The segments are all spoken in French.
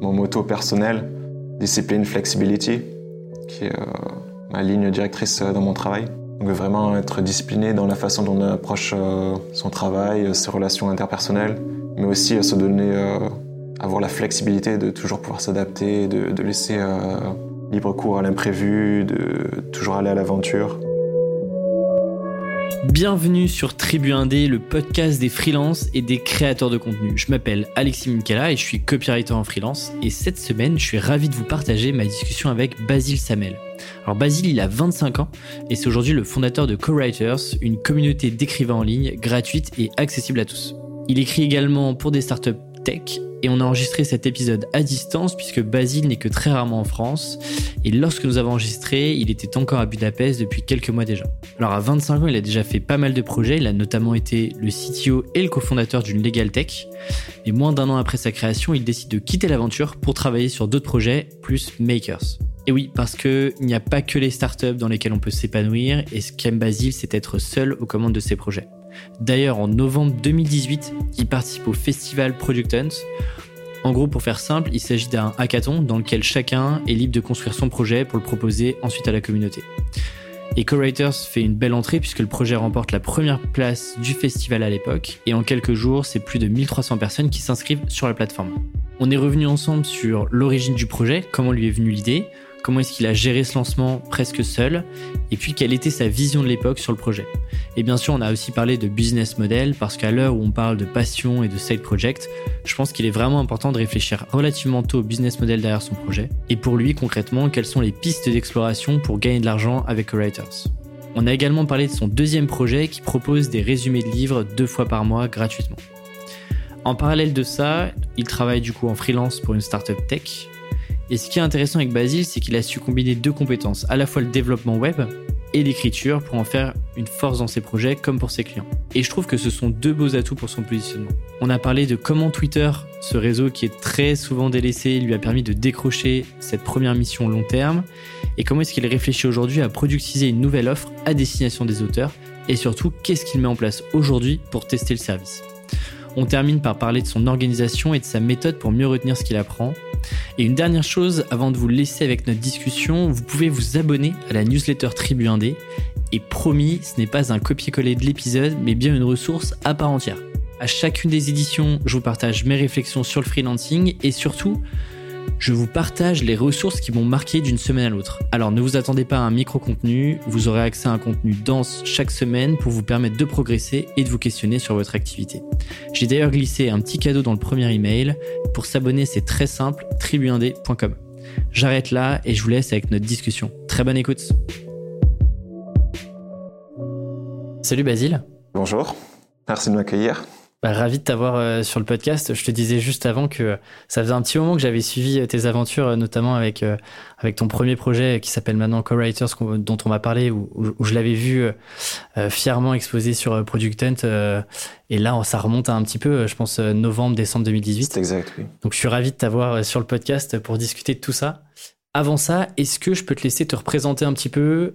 mon motto personnel, discipline, flexibility, qui est ma ligne directrice dans mon travail. Donc vraiment être discipliné dans la façon dont on approche son travail, ses relations interpersonnelles, mais aussi se donner, avoir la flexibilité de toujours pouvoir s'adapter, de laisser libre cours à l'imprévu, de toujours aller à l'aventure. Bienvenue sur Tribu Indé, le podcast des freelances et des créateurs de contenu. Je m'appelle Alexis Minkela et je suis copywriter en freelance. Et cette semaine, je suis ravi de vous partager ma discussion avec Basile Samel. Alors Basile, il a 25 ans et c'est aujourd'hui le fondateur de CoWriters, une communauté d'écrivains en ligne gratuite et accessible à tous. Il écrit également pour des startups tech et on a enregistré cet épisode à distance puisque Basile n'est que très rarement en France et lorsque nous avons enregistré, il était encore à Budapest depuis quelques mois déjà. Alors à 25 ans, il a déjà fait pas mal de projets, il a notamment été le CTO et le cofondateur d'une Legal Tech et moins d'un an après sa création, il décide de quitter l'aventure pour travailler sur d'autres projets plus makers. Et oui, parce qu'il n'y a pas que les startups dans lesquelles on peut s'épanouir et ce qu'aime Basile, c'est être seul aux commandes de ses projets. D'ailleurs, en novembre 2018, il participe au festival Product Hunt. En gros, pour faire simple, il s'agit d'un hackathon dans lequel chacun est libre de construire son projet pour le proposer ensuite à la communauté. Et Co-Writers fait une belle entrée puisque le projet remporte la première place du festival à l'époque et en quelques jours, c'est plus de 1300 personnes qui s'inscrivent sur la plateforme. On est revenu ensemble sur l'origine du projet, comment lui est venue l'idée, comment est-ce qu'il a géré ce lancement presque seul, et puis quelle était sa vision de l'époque sur le projet. Et bien sûr, on a aussi parlé de business model, parce qu'à l'heure où on parle de passion et de side project, je pense qu'il est vraiment important de réfléchir relativement tôt au business model derrière son projet, et pour lui concrètement, quelles sont les pistes d'exploration pour gagner de l'argent avec Writers? On a également parlé de son deuxième projet qui propose des résumés de livres deux fois par mois gratuitement. En parallèle de ça, il travaille du coup en freelance pour une startup tech, et ce qui est intéressant avec Basile, c'est qu'il a su combiner deux compétences, à la fois le développement web et l'écriture pour en faire une force dans ses projets comme pour ses clients. Et je trouve que ce sont deux beaux atouts pour son positionnement. On a parlé de comment Twitter, ce réseau qui est très souvent délaissé, lui a permis de décrocher cette première mission long terme, et comment est-ce qu'il réfléchit aujourd'hui à productiser une nouvelle offre à destination des auteurs, et surtout qu'est-ce qu'il met en place aujourd'hui pour tester le service. On termine par parler de son organisation et de sa méthode pour mieux retenir ce qu'il apprend, et une dernière chose, avant de vous laisser avec notre discussion, vous pouvez vous abonner à la newsletter Tribu 1D. Et promis, ce n'est pas un copier-coller de l'épisode, mais bien une ressource à part entière. À chacune des éditions, je vous partage mes réflexions sur le freelancing et surtout, je vous partage les ressources qui m'ont marqué d'une semaine à l'autre. Alors ne vous attendez pas à un micro-contenu, vous aurez accès à un contenu dense chaque semaine pour vous permettre de progresser et de vous questionner sur votre activité. J'ai d'ailleurs glissé un petit cadeau dans le premier email. Pour s'abonner, c'est très simple, tribuindé.com. J'arrête là et je vous laisse avec notre discussion. Très bonne écoute. Salut Basile. Bonjour, merci de m'accueillir. Bah, ravi de t'avoir euh, sur le podcast. Je te disais juste avant que ça faisait un petit moment que j'avais suivi euh, tes aventures, euh, notamment avec, avec ton premier projet qui s'appelle maintenant Co-Writers, dont on m'a parlé, où, où je l'avais vu fièrement exposé sur Product Hunt. et là, ça remonte à un petit peu, je pense, novembre, décembre 2018. C'est exact, oui. Donc je suis ravi de t'avoir sur le podcast pour discuter de tout ça. Avant ça, est-ce que je peux te laisser te représenter un petit peu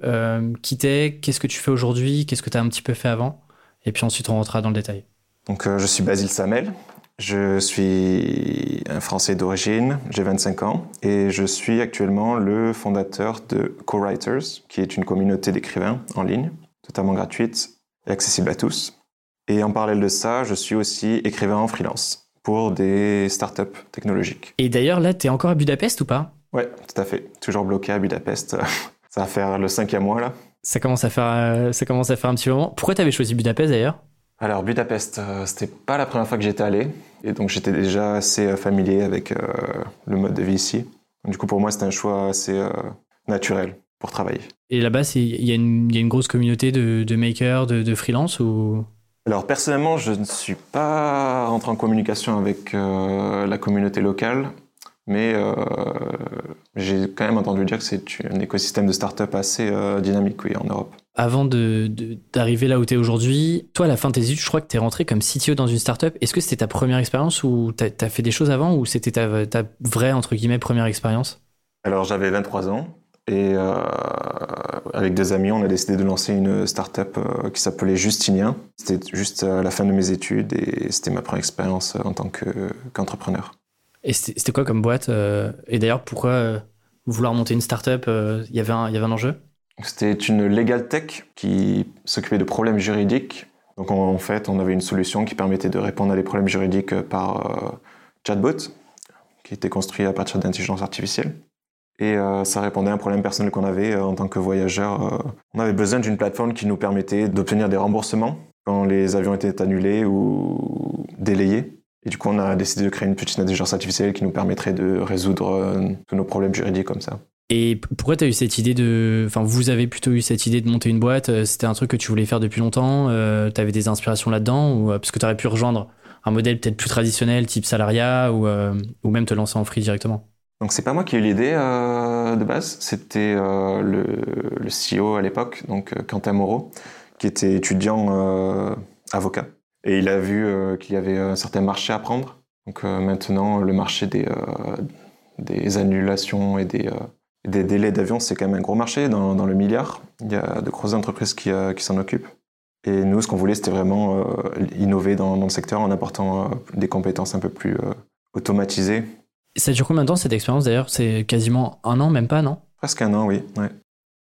Qui t'es Qu'est-ce que tu fais aujourd'hui Qu'est-ce que tu as un petit peu fait avant Et puis ensuite, on rentrera dans le détail. Donc, euh, je suis Basile Samel. Je suis un Français d'origine, j'ai 25 ans et je suis actuellement le fondateur de Co-Writers, qui est une communauté d'écrivains en ligne, totalement gratuite et accessible à tous. Et en parallèle de ça, je suis aussi écrivain en freelance pour des startups technologiques. Et d'ailleurs, là, tu es encore à Budapest ou pas? Ouais, tout à fait. Toujours bloqué à Budapest. ça va faire le cinquième mois là. Ça commence à faire, euh, ça commence à faire un petit moment. Pourquoi tu avais choisi Budapest d'ailleurs? Alors Budapest, euh, c'était pas la première fois que j'étais allé, et donc j'étais déjà assez euh, familier avec euh, le mode de vie ici. Du coup, pour moi, c'était un choix assez naturel pour travailler. Et là-bas, il y, a une grosse communauté de, makers, de, de freelance ou? Alors personnellement, je ne suis pas rentré en communication avec la communauté locale, mais j'ai quand même entendu dire que c'est un écosystème de start-up assez dynamique oui, en Europe avant d'arriver là où tu es aujourd'hui, toi, à la fin de tes études, je crois que tu es rentré comme CTO dans une startup. Est-ce que c'était ta première expérience ou tu as, fait des choses avant ou c'était ta, ta, vraie, entre guillemets, première expérience? Alors, j'avais 23 ans et euh, avec des amis, on a décidé de lancer une startup euh, qui s'appelait Justinien. C'était juste à la fin de mes études et c'était ma première expérience en tant qu'entrepreneur. Et c'était quoi comme boîte Et d'ailleurs, pourquoi vouloir monter une startup Il y avait un enjeu? C'était une legal tech qui s'occupait de problèmes juridiques. Donc en fait, on avait une solution qui permettait de répondre à des problèmes juridiques par chatbot, qui était construit à partir d'intelligence artificielle. Et euh, ça répondait à un problème personnel qu'on avait euh, en tant que voyageur. Euh. on avait besoin d'une plateforme qui nous permettait d'obtenir des remboursements quand les avions étaient annulés ou délayés. Et du coup, on a décidé de créer une petite intelligence artificielle qui nous permettrait de résoudre tous nos problèmes juridiques comme ça. Et pourquoi tu as eu cette idée de. Enfin, vous avez plutôt eu cette idée de monter une boîte C'était un truc que tu voulais faire depuis longtemps Tu avais des inspirations là-dedans ou, Parce que tu aurais pu rejoindre un modèle peut-être plus traditionnel, type salariat, ou, ou même te lancer en free directement? Donc c'est pas moi qui ai eu l'idée euh, de base, c'était euh, le, le, CEO à l'époque, donc euh, Quentin Moreau, qui était étudiant avocat. Et il a vu qu'il y avait un certain marché à prendre. Donc maintenant, le marché des, des annulations et des, des délais d'avion, c'est quand même un gros marché dans, dans, le milliard. Il y a de grosses entreprises qui, qui s'en occupent. Et nous, ce qu'on voulait, c'était vraiment innover dans, dans, le secteur en apportant des compétences un peu plus automatisées ça dure combien de temps cette expérience d'ailleurs? C'est quasiment un an, même pas, non? Presque un an, oui.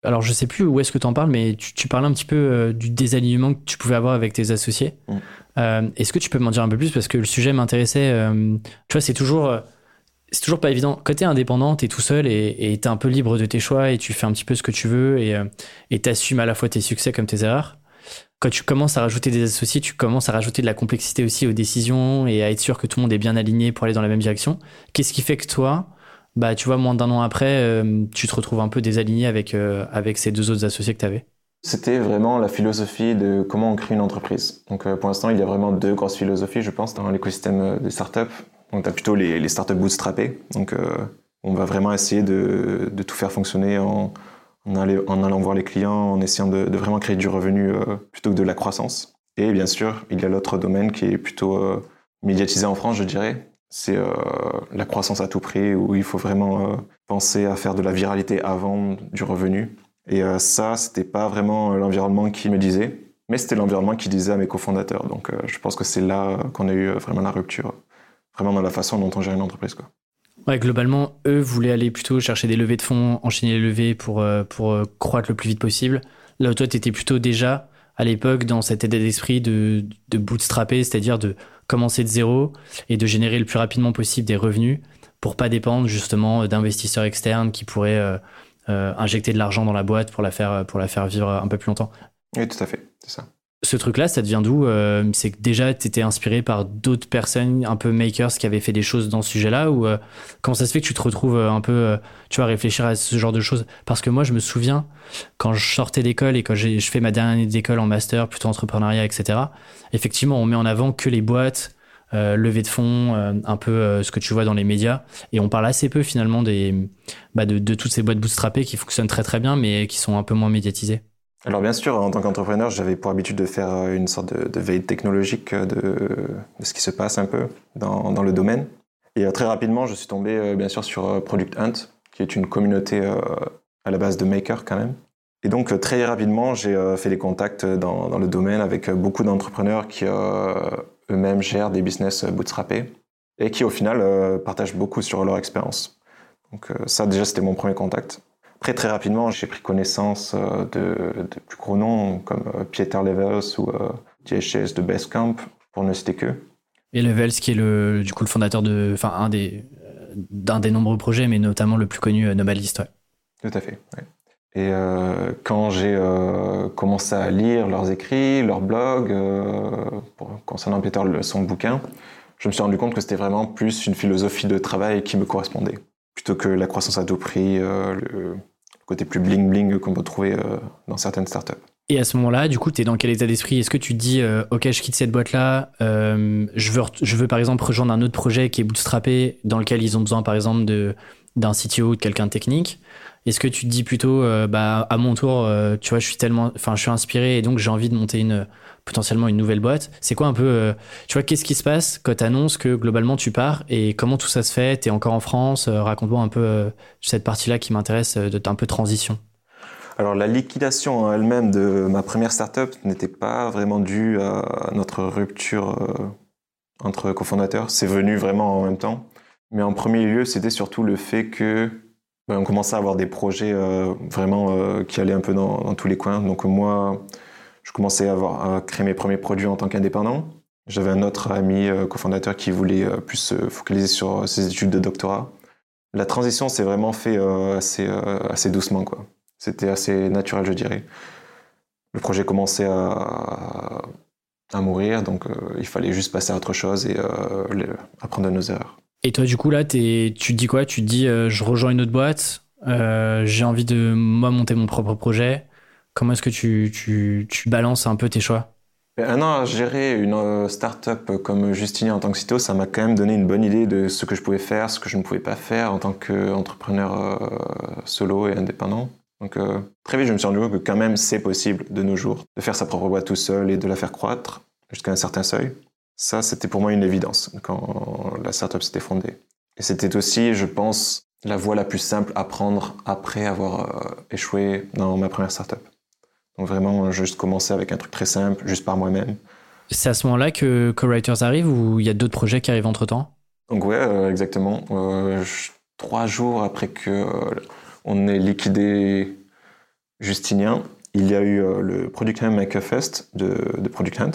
Alors je sais plus où est-ce que tu en parles, mais tu, parlais un petit peu euh, du désalignement que tu pouvais avoir avec tes associés. Mm. Euh, est-ce que tu peux m'en dire un peu plus? Parce que le sujet m'intéressait. Euh, tu vois, c'est toujours, c'est toujours pas évident. Côté indépendant, t'es tout seul et t'es un peu libre de tes choix et tu fais un petit peu ce que tu veux et t'assumes à la fois tes succès comme tes erreurs quand tu commences à rajouter des associés, tu commences à rajouter de la complexité aussi aux décisions et à être sûr que tout le monde est bien aligné pour aller dans la même direction. Qu'est-ce qui fait que toi, bah, tu vois, moins d'un an après, euh, tu te retrouves un peu désaligné avec, euh, avec ces deux autres associés que tu avais C'était vraiment la philosophie de comment on crée une entreprise. Donc euh, pour l'instant, il y a vraiment deux grosses philosophies, je pense, dans l'écosystème des startups. Tu as plutôt les, startups bootstrappées. Donc on va vraiment essayer de, de tout faire fonctionner en allant voir les clients, en essayant de, vraiment créer du revenu euh, plutôt que de la croissance. Et bien sûr, il y a l'autre domaine qui est plutôt euh, médiatisé en France, je dirais. C'est euh, la croissance à tout prix, où il faut vraiment penser à faire de la viralité avant du revenu. Et ça, c'était pas vraiment l'environnement qui me disait, mais c'était l'environnement qui disait à mes cofondateurs. Donc je pense que c'est là qu'on a eu vraiment la rupture, vraiment dans la façon dont on gère une entreprise. Quoi. Ouais, globalement, eux voulaient aller plutôt chercher des levées de fonds, enchaîner les levées pour, euh, pour euh, croître le plus vite possible. Là où toi, tu étais plutôt déjà à l'époque dans cet état d'esprit de, de bootstrapper, c'est-à-dire de commencer de zéro et de générer le plus rapidement possible des revenus pour pas dépendre justement d'investisseurs externes qui pourraient euh, injecter de l'argent dans la boîte pour la faire pour la faire vivre un peu plus longtemps. Oui, tout à fait, c'est ça ce truc-là, ça devient d'où euh, C'est que déjà, tu étais inspiré par d'autres personnes un peu makers qui avaient fait des choses dans ce sujet-là Ou euh, comment ça se fait que tu te retrouves euh, un peu, tu vois, réfléchir à ce genre de choses? Parce que moi, je me souviens, quand je sortais d'école et quand je fais ma dernière année d'école en master, plutôt entrepreneuriat, etc., effectivement, on met en avant que les boîtes, levée de fonds, un peu ce que tu vois dans les médias. Et on parle assez peu finalement des, bah, de, de toutes ces boîtes bootstrappées qui fonctionnent très très bien, mais qui sont un peu moins médiatisées. Alors bien sûr, en tant qu'entrepreneur, j'avais pour habitude de faire euh, une sorte de, veille technologique euh, de, ce qui se passe un peu dans, le domaine. Et euh, très rapidement, je suis tombé bien sûr sur Product Hunt, qui est une communauté à la base de makers quand même. Et donc très rapidement, j'ai fait des contacts dans, dans, le domaine avec beaucoup d'entrepreneurs qui eux-mêmes gèrent des business bootstrappés et qui au final partagent beaucoup sur leur expérience. Donc ça déjà c'était mon premier contact. Très très rapidement, j'ai pris connaissance euh, de, de, plus gros noms comme euh, Pieter Levels ou DHS euh, de Basecamp, pour ne citer que. Et Levels, qui est le, du coup le fondateur de, enfin un des, d'un des nombreux projets, mais notamment le plus connu, Nomadlist. Ouais. Tout à fait. Et euh, quand j'ai euh, commencé à lire leurs écrits, leurs blogs, euh, pour, concernant Peter, son bouquin, je me suis rendu compte que c'était vraiment plus une philosophie de travail qui me correspondait plutôt que la croissance à tout prix, euh, le côté plus bling-bling qu'on peut trouver euh, dans certaines startups. Et à ce moment-là, du coup, tu es dans quel état d'esprit? Est-ce que tu te dis, euh, OK, je quitte cette boîte-là, je, veux, je veux par exemple rejoindre un autre projet qui est bootstrappé, dans lequel ils ont besoin par exemple d'un CTO ou de quelqu'un de technique? Est-ce que tu te dis plutôt, bah, à mon tour, tu vois, je suis tellement, enfin, je suis inspiré et donc j'ai envie de monter une, potentiellement une nouvelle boîte. C'est quoi un peu, euh, tu vois, qu'est-ce qui se passe quand tu annonces que globalement tu pars et comment tout ça se fait? Tu es encore en France euh, Raconte-moi un peu euh, cette partie-là qui m'intéresse, de un peu transition. Alors la liquidation elle-même de ma première startup n'était pas vraiment due à notre rupture entre cofondateurs. C'est venu vraiment en même temps. Mais en premier lieu, c'était surtout le fait que ben, on commençait à avoir des projets vraiment qui allaient un peu dans, tous les coins. Donc moi, je commençais à, créer mes premiers produits en tant qu'indépendant. J'avais un autre ami euh, cofondateur qui voulait plus se focaliser sur ses études de doctorat. La transition s'est vraiment fait assez, doucement. quoi. C'était assez naturel, je dirais. Le projet commençait à, mourir, donc il fallait juste passer à autre chose et apprendre de nos erreurs. Et toi, du coup, là, tu te dis quoi? Tu te dis, euh, je rejoins une autre boîte, euh, j'ai envie de, moi, monter mon propre projet. Comment est-ce que tu, tu, tu, balances un peu tes choix? Un an à gérer une euh, start-up comme Justinien en tant que CTO, ça m'a quand même donné une bonne idée de ce que je pouvais faire, ce que je ne pouvais pas faire en tant qu'entrepreneur solo et indépendant. Donc très vite, je me suis rendu compte que quand même c'est possible de nos jours de faire sa propre boîte tout seul et de la faire croître jusqu'à un certain seuil. Ça, c'était pour moi une évidence quand la startup s'était fondée. Et c'était aussi, je pense, la voie la plus simple à prendre après avoir euh, échoué dans ma première startup. Donc vraiment, juste commencer avec un truc très simple, juste par moi-même. C'est à ce moment-là que Co-Writers arrive ou il y a d'autres projets qui arrivent entre-temps? Donc ouais, euh, exactement. Euh, trois jours après que on ait liquidé Justinien, il y a eu le Product Hunt Makerfest de, de Product Hunt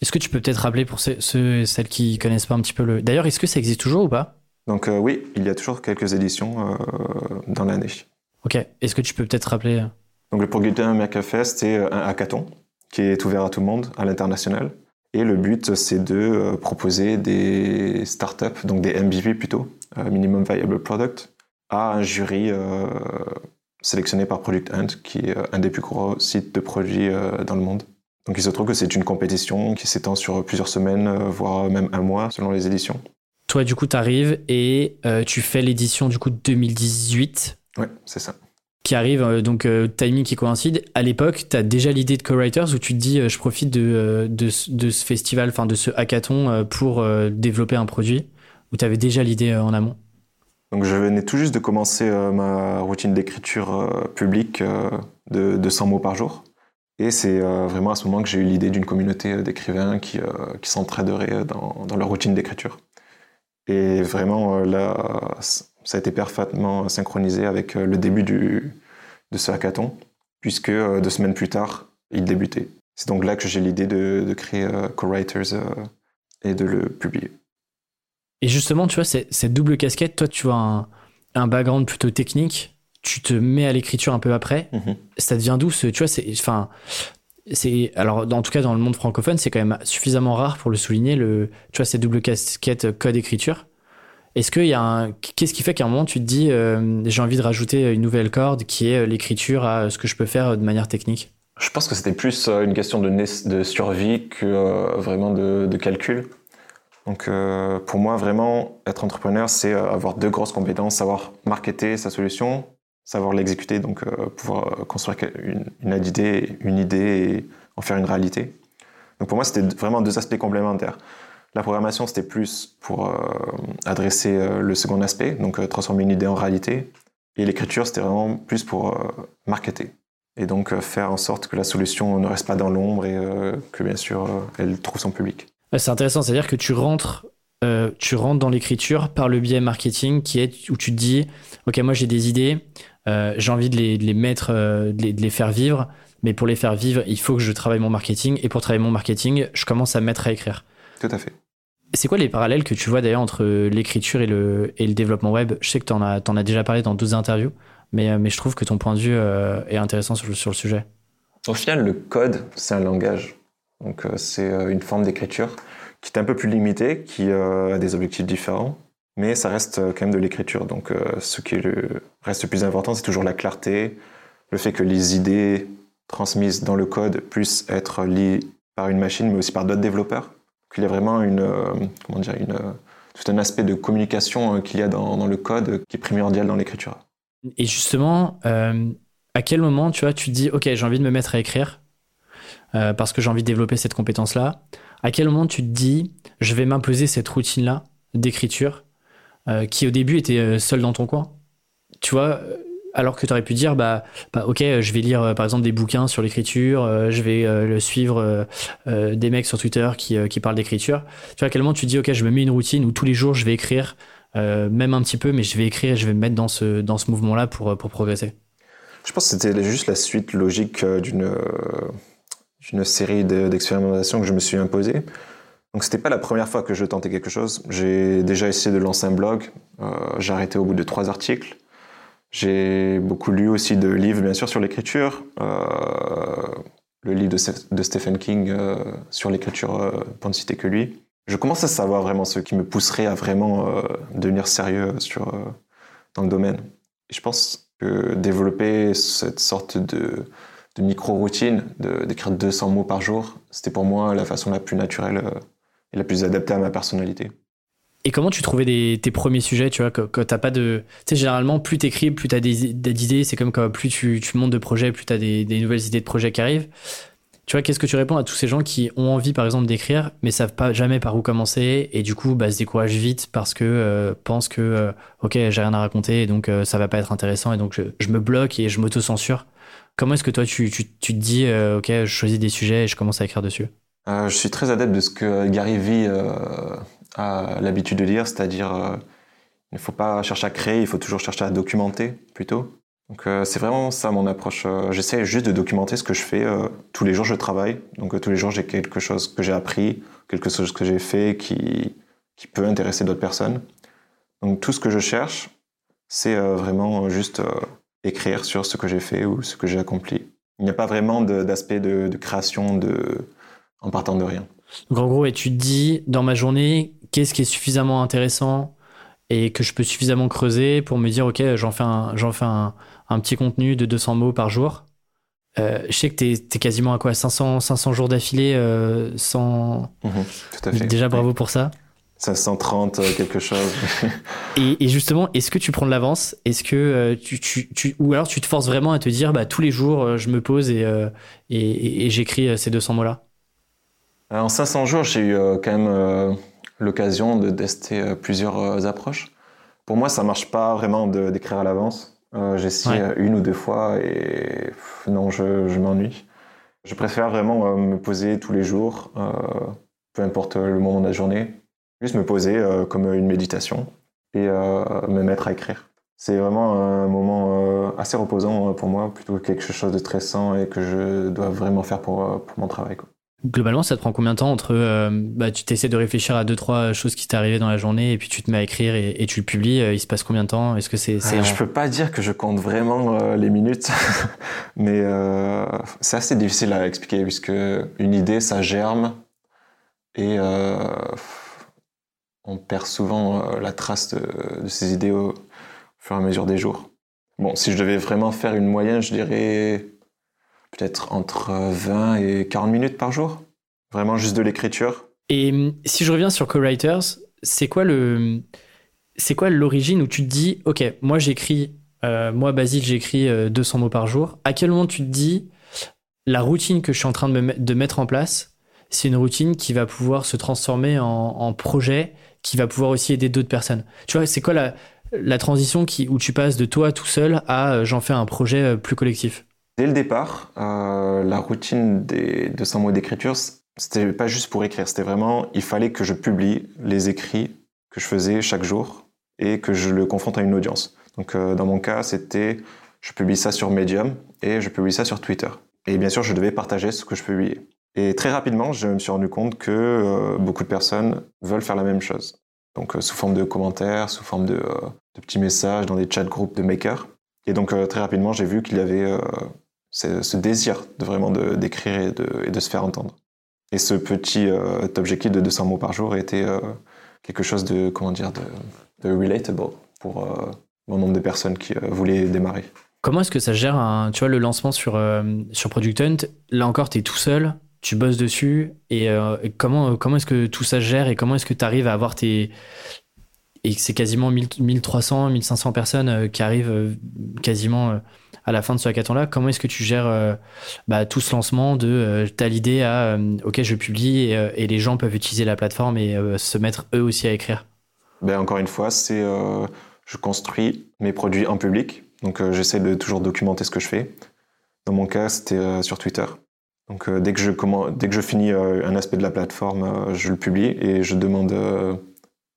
est-ce que tu peux peut-être rappeler pour ceux, celles qui connaissent pas un petit peu le. D'ailleurs, est-ce que ça existe toujours ou pas? Donc euh, oui, il y a toujours quelques éditions euh, dans l'année. Ok. Est-ce que tu peux peut-être rappeler euh Donc le Programme Makerfest, c'est un hackathon qui est ouvert à tout le monde, à l'international. Et le but, c'est de proposer des startups, donc des MVP plutôt, Minimum Viable Product, à un jury sélectionné par Product Hunt, qui est un des plus gros sites de produits dans le monde. Donc il se trouve que c'est une compétition qui s'étend sur plusieurs semaines, euh, voire même un mois selon les éditions. Toi, du coup, tu arrives et euh, tu fais l'édition du coup 2018. Ouais, c'est ça. Qui arrive, euh, donc timing qui coïncide. À l'époque, tu as déjà l'idée de Co-Writers où tu te dis je profite de, de, ce festival, enfin de ce hackathon pour développer un produit Ou tu avais déjà l'idée en amont? Donc je venais tout juste de commencer ma routine d'écriture publique de, de 100 mots par jour. Et c'est euh, vraiment à ce moment que j'ai eu l'idée d'une communauté euh, d'écrivains qui, euh, qui s'entraideraient dans, dans, leur routine d'écriture. Et vraiment, là, ça a été parfaitement synchronisé avec le début du, de ce hackathon, puisque deux semaines plus tard, il débutait. C'est donc là que j'ai l'idée de, de, créer Co-Writers et de le publier. Et justement, tu vois, cette double casquette, toi, tu as un, un background plutôt technique, tu te mets à l'écriture un peu après, mhm. ça devient douce. Tu vois, c'est, enfin, c'est, alors, en tout cas, dans le monde francophone, c'est quand même suffisamment rare pour le souligner, le, tu vois, cette double casquette code-écriture. Est-ce qu'il y a un, qu'est-ce qui fait qu'à un moment, tu te dis, euh, j'ai envie de rajouter une nouvelle corde qui est l'écriture à ce que je peux faire de manière technique? Je pense que c'était plus euh, une question de, de survie que euh, vraiment de, de, calcul. Donc pour moi, vraiment, être entrepreneur, c'est avoir deux grosses compétences, savoir marketer sa solution savoir l'exécuter, donc euh, pouvoir euh, construire une, une, idée, une idée et en faire une réalité. Donc pour moi, c'était vraiment deux aspects complémentaires. La programmation, c'était plus pour euh, adresser le second aspect, donc transformer une idée en réalité. Et l'écriture, c'était vraiment plus pour marketer. Et donc faire en sorte que la solution ne reste pas dans l'ombre et que bien sûr, elle trouve son public. C'est intéressant, c'est-à-dire que tu rentres tu rentres dans l'écriture par le biais marketing qui est où tu te dis ok moi j'ai des idées euh, j'ai envie de les, mettre, euh, de les, faire vivre, mais pour les faire vivre, il faut que je travaille mon marketing, et pour travailler mon marketing, je commence à me mettre à écrire. Tout à fait. C'est quoi les parallèles que tu vois d'ailleurs entre l'écriture et le, et le développement web? Je sais que tu en, en, as déjà parlé dans d'autres interviews, mais, euh, mais je trouve que ton point de vue est intéressant sur, sur le sujet. Au final, le code, c'est un langage. Donc, c'est une forme d'écriture qui est un peu plus limitée, qui a des objectifs différents mais ça reste euh, quand même de l'écriture. Donc, euh, ce qui le, reste le plus important, c'est toujours la clarté, le fait que les idées transmises dans le code puissent être liées par une machine, mais aussi par d'autres développeurs. Qu'il y a vraiment une, euh, comment dire, tout un aspect de communication qu'il y a dans, le code qui est primordial dans l'écriture. Et justement, à quel moment, tu vois, tu te dis, ok, j'ai envie de me mettre à écrire parce que j'ai envie de développer cette compétence-là. À quel moment tu te dis, je vais m'imposer cette routine-là d'écriture euh, qui au début était euh, seul dans ton coin? Tu vois, euh, alors que tu aurais pu dire, bah, bah, ok, je vais lire par exemple des bouquins sur l'écriture, je vais le suivre des mecs sur Twitter qui, parlent d'écriture. Tu vois, à quel moment tu dis, ok, je me mets une routine où tous les jours je vais écrire même un petit peu, mais je vais écrire, je vais me mettre dans ce, dans ce mouvement-là pour, pour progresser? Je pense que c'était juste la suite logique d'une série d'expérimentations que je me suis imposée. Donc c'était pas la première fois que je tentais quelque chose. J'ai déjà essayé de lancer un blog. Euh, j'ai arrêté au bout de trois articles. J'ai beaucoup lu aussi de livres, bien sûr, sur l'écriture. Euh, le livre de, Stephen King euh, sur l'écriture, euh, pour ne citer que lui. Je commence à savoir vraiment ce qui me pousserait à vraiment devenir sérieux sur, dans le domaine. Et je pense que développer cette sorte de micro-routine, d'écrire 200 mots par jour, c'était pour moi la façon la plus naturelle et la plus adaptée à ma personnalité. Et comment tu trouvais tes premiers sujets, tu vois, quand, t'as pas de... Tu sais, généralement, plus t'écris, plus t'as des, des idées, c'est comme quand plus tu, montes de projets, plus t'as des, des nouvelles idées de projets qui arrivent. Tu vois, qu'est-ce que tu réponds à tous ces gens qui ont envie, par exemple, d'écrire, mais savent pas jamais par où commencer, et du coup, bah, se découragent vite parce que euh, pensent que, euh, ok, j'ai rien à raconter, et donc euh, ça va pas être intéressant, et donc je, me bloque et je m'auto-censure. Comment est-ce que toi, tu, te dis, euh, ok, je choisis des sujets et je commence à écrire dessus? Euh, je suis très adepte de ce que Gary Vee l'habitude de dire, c'est-à-dire euh, il ne faut pas chercher à créer, il faut toujours chercher à documenter plutôt. Donc c'est vraiment ça mon approche. J'essaie juste de documenter ce que je fais. tous les jours je travaille, donc tous les jours j'ai quelque chose que j'ai appris, quelque chose que j'ai fait qui, qui peut intéresser d'autres personnes. Donc tout ce que je cherche, c'est vraiment juste écrire sur ce que j'ai fait ou ce que j'ai accompli. Il n'y a pas vraiment d'aspect de, de, création de, en partant de rien. Donc en gros, et tu te dis, dans ma journée, qu'est-ce qui est suffisamment intéressant et que je peux suffisamment creuser pour me dire, OK, j'en fais un, j'en fais un, un, petit contenu de 200 mots par jour. Euh, je sais que tu es, quasiment à quoi 500, 500 jours d'affilée euh, sans... Mmh, tout à fait. Déjà, bravo pour ça. 530 euh, quelque chose. et, et, justement, est-ce que tu prends de l'avance? Est-ce que euh, tu, tu, tu, ou alors tu te forces vraiment à te dire, bah tous les jours, je me pose et, et, et j'écris ces 200 mots-là? En 500 jours, j'ai eu quand même l'occasion de tester plusieurs approches. Pour moi, ça marche pas vraiment d'écrire à l'avance. ouais. une ou deux fois et non, je, je m'ennuie. Je préfère vraiment me poser tous les jours, peu importe le moment de la journée, Juste me poser euh, comme une méditation et euh, me mettre à écrire. C'est vraiment un moment euh, assez reposant pour moi, plutôt que quelque chose de stressant et que je dois vraiment faire pour, pour mon travail. Quoi. Globalement, ça te prend combien de temps entre euh, bah, tu t'essaies de réfléchir à deux trois choses qui t'est arrivé dans la journée et puis tu te mets à écrire et, et tu le publies. il se passe combien de temps? Est-ce que c'est euh, Je peux pas dire que je compte vraiment euh, les minutes, mais c'est assez difficile à expliquer puisque une idée ça germe et on perd souvent euh, la trace de, de ces idées au, au, fur et à mesure des jours. Bon, si je devais vraiment faire une moyenne, je dirais peut-être entre 20 et 40 minutes par jour. Vraiment juste de l'écriture. Et hum, si je reviens sur Co-Writers, c'est quoi le. C'est quoi l'origine où tu te dis, OK, moi j'écris, euh, moi Basile, j'écris euh, 200 mots par jour. À quel moment tu te dis, la routine que je suis en train de, me, de mettre en place, c'est une routine qui va pouvoir se transformer en, projet qui va pouvoir aussi aider d'autres personnes? Tu vois, c'est quoi la, la transition qui, où tu passes de toi tout seul à euh, j'en fais un projet euh, plus collectif? Dès le départ, euh, la routine des 200 mots d'écriture, c'était pas juste pour écrire, c'était vraiment, il fallait que je publie les écrits que je faisais chaque jour et que je le confronte à une audience. Donc euh, dans mon cas, c'était, je publie ça sur Medium et je publie ça sur Twitter. Et bien sûr, je devais partager ce que je publiais. Et très rapidement, je me suis rendu compte que euh, beaucoup de personnes veulent faire la même chose. Donc sous forme de commentaires, sous forme de, petits messages dans des chat groupes de makers. Et donc très rapidement, j'ai vu qu'il y avait ce, désir de vraiment d'écrire et de, se faire entendre. Et ce petit objectif de 200 mots par jour était quelque chose de, comment dire, de, relatable pour bon nombre de personnes qui voulaient démarrer. Comment est-ce que ça gère un, tu vois, le lancement sur, sur Product Hunt? Là encore, tu es tout seul tu bosses dessus et, euh, et comment comment est-ce que tout ça gère et comment est-ce que tu arrives à avoir tes et c'est quasiment 1300 1500 personnes euh, qui arrivent euh, quasiment euh, à la fin de ce hackathon là comment est-ce que tu gères bah, tout ce lancement de t'as l'idée à ok je publie et, les gens peuvent utiliser la plateforme et se mettre eux aussi à écrire? Ben encore une fois c'est je construis mes produits en public. Donc j'essaie de toujours documenter ce que je fais. Dans mon cas c'était sur Twitter. Donc dès, que je, comment, dès que je finis un aspect de la plateforme, je le publie et je demande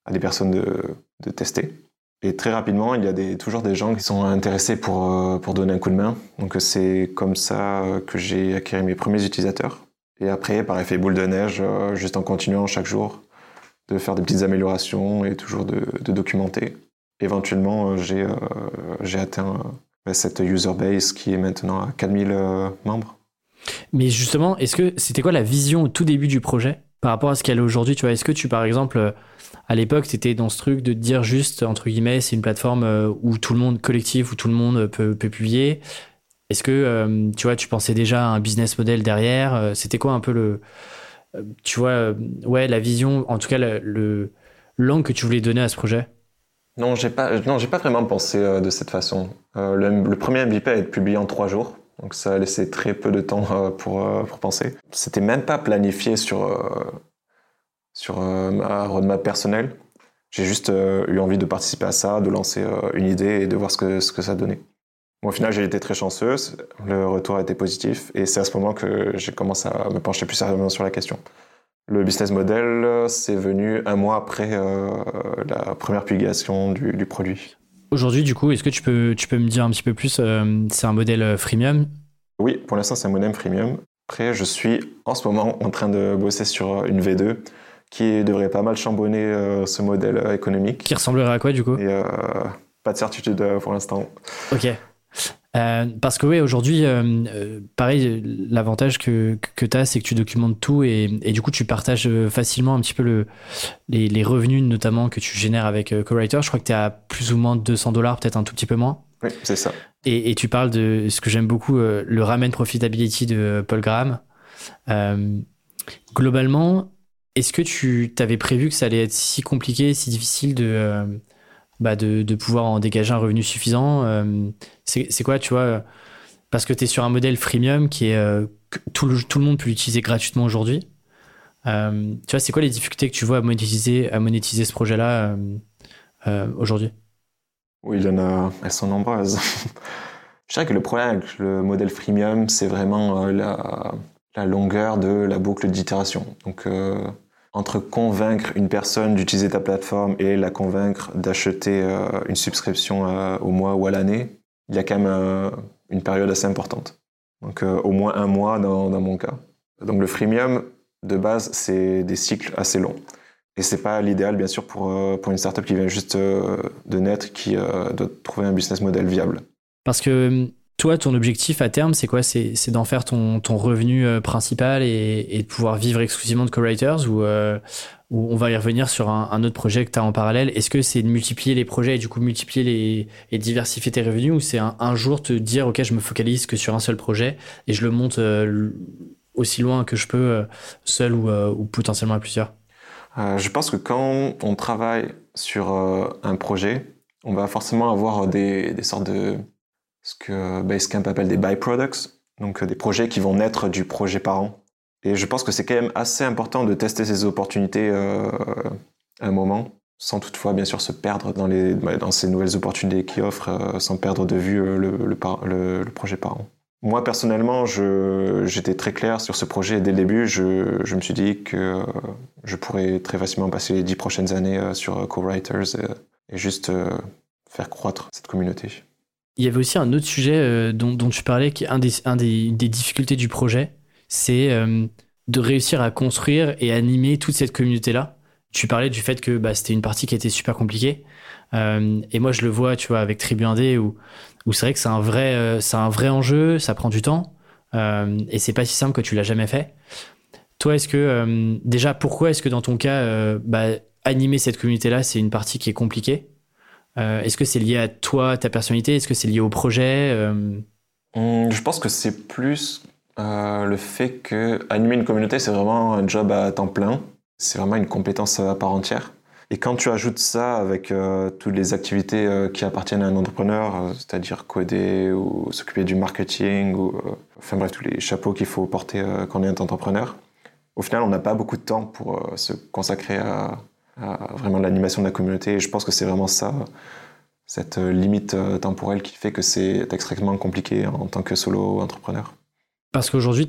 à des personnes de, tester. Et très rapidement, il y a toujours des gens qui sont intéressés pour, euh, pour donner un coup de main. Donc c'est comme ça que j'ai acquis mes premiers utilisateurs. Et après, par effet boule de neige, juste en continuant chaque jour de faire des petites améliorations et toujours de, de documenter. Éventuellement, j'ai j'ai atteint cette user base qui est maintenant à 4000 membres. Mais justement, est-ce que c'était quoi la vision au tout début du projet par rapport à ce qu'elle est aujourd'hui? Tu vois, est-ce que tu, par exemple, euh, à l'époque, tu étais dans ce truc de dire juste, entre guillemets, c'est une plateforme euh, où tout le monde, collectif, où tout le monde peut, publier Est-ce que, euh, tu vois, tu pensais déjà à un business model derrière C'était quoi un peu le. Tu vois, ouais, la vision, en tout cas, le l'angle que tu voulais donner à ce projet? Non, j'ai pas, non, j'ai pas vraiment pensé de cette façon. Le, premier MVP a été publié en trois jours. Donc ça a laissé très peu de temps euh, pour, euh, pour penser. C'était même pas planifié sur, euh, sur ma roadmap personnelle. J'ai juste eu envie de participer à ça, de lancer une idée et de voir ce que, ce que ça donnait. au final, j'ai été très chanceuse, le retour a été positif et c'est à ce moment que j'ai commencé à me pencher plus sérieusement sur la question. Le business model, c'est venu un mois après la première publication du, du produit. Aujourd'hui, du coup, est-ce que tu peux, tu peux me dire un petit peu plus euh, C'est un modèle euh, freemium? Oui, pour l'instant, c'est un modèle freemium. Après, je suis en ce moment en train de bosser sur une V2 qui devrait pas mal chambonner euh, ce modèle économique. Qui ressemblerait à quoi, du coup? Et, Pas de certitude pour l'instant. Ok. Euh, parce que oui, aujourd'hui, euh, euh, pareil, l'avantage que, que tu as, c'est que tu documentes tout et, et, du coup, tu partages facilement un petit peu le, les, les revenus, notamment que tu génères avec CoWriter. Je crois que tu es à plus ou moins 200 dollars, peut-être un tout petit peu moins. Oui, c'est ça. Et, et, tu parles de ce que j'aime beaucoup, le ramen profitability de Paul Graham. globalement, est-ce que tu t'avais prévu que ça allait être si compliqué, si difficile de bah de, de, pouvoir en dégager un revenu suffisant. Euh, c'est quoi, tu vois Parce que tu es sur un modèle freemium qui est euh, tout, le, tout le monde peut l'utiliser gratuitement aujourd'hui. Euh, tu vois, c'est quoi les difficultés que tu vois à monétiser, à monétiser ce projet-là aujourd'hui? Oui, il y en a, elles sont nombreuses. Je dirais que le problème avec le modèle freemium, c'est vraiment la, la, longueur de la boucle d'itération. Donc, entre convaincre une personne d'utiliser ta plateforme et la convaincre d'acheter euh, une subscription euh, au mois ou à l'année, il y a quand même euh, une période assez importante. Donc au moins un mois dans, dans, mon cas. Donc le freemium, de base, c'est des cycles assez longs. Et c'est pas l'idéal, bien sûr, pour, pour une startup qui vient juste de naître, qui doit trouver un business model viable. Parce que toi, ton objectif à terme, c'est quoi? C'est d'en faire ton, revenu euh, principal et, de pouvoir vivre exclusivement de co-writers ou, euh, on va y revenir sur un, autre projet que tu as en parallèle? Est-ce que c'est de multiplier les projets et du coup multiplier les, et diversifier tes revenus ou c'est un, jour te dire, OK, je me focalise que sur un seul projet et je le monte euh, aussi loin que je peux, seul ou, potentiellement à plusieurs? Je pense que quand on travaille sur un projet, on va forcément avoir des sortes de ce que Basecamp appelle des byproducts, donc euh, des projets qui vont naître du projet parent. Et je pense que c'est quand même assez important de tester ces opportunités euh, à un moment, sans toutefois bien sûr se perdre dans, les, bah, dans ces nouvelles opportunités qui offrent, euh, sans perdre de vue le, le, projet parent. Moi personnellement, j'étais très clair sur ce projet dès le début. Je, je me suis dit que je pourrais très facilement passer les dix prochaines années sur co-writers et juste faire croître cette communauté. Il y avait aussi un autre sujet euh, dont, tu parlais, qui est un des, difficultés du projet, c'est euh, de réussir à construire et animer toute cette communauté-là. Tu parlais du fait que bah, c'était une partie qui était super compliquée. Euh, et moi, je le vois, tu vois, avec Tribu 1D, où, c'est vrai que c'est un, vrai, un vrai enjeu, ça prend du temps, et c'est pas si simple que tu l'as jamais fait. Toi, est-ce que, déjà, pourquoi est-ce que dans ton cas, bah, animer cette communauté-là, c'est une partie qui est compliquée? Euh, est-ce que c'est lié à toi, ta personnalité? Est-ce que c'est lié au projet? Euh? hum, Je pense que c'est plus euh, le fait que animer une communauté, c'est vraiment un job à temps plein. C'est vraiment une compétence à part entière. Et quand tu ajoutes ça avec toutes les activités qui appartiennent à un entrepreneur, c'est-à-dire coder ou s'occuper du marketing, ou enfin bref, tous les chapeaux qu'il faut porter quand on est un entrepreneur, au final, on n'a pas beaucoup de temps pour se consacrer à, vraiment l'animation de la communauté. Et je pense que c'est vraiment ça, cette limite euh, temporelle qui fait que c'est extrêmement compliqué en tant que solo entrepreneur. Parce qu'aujourd'hui,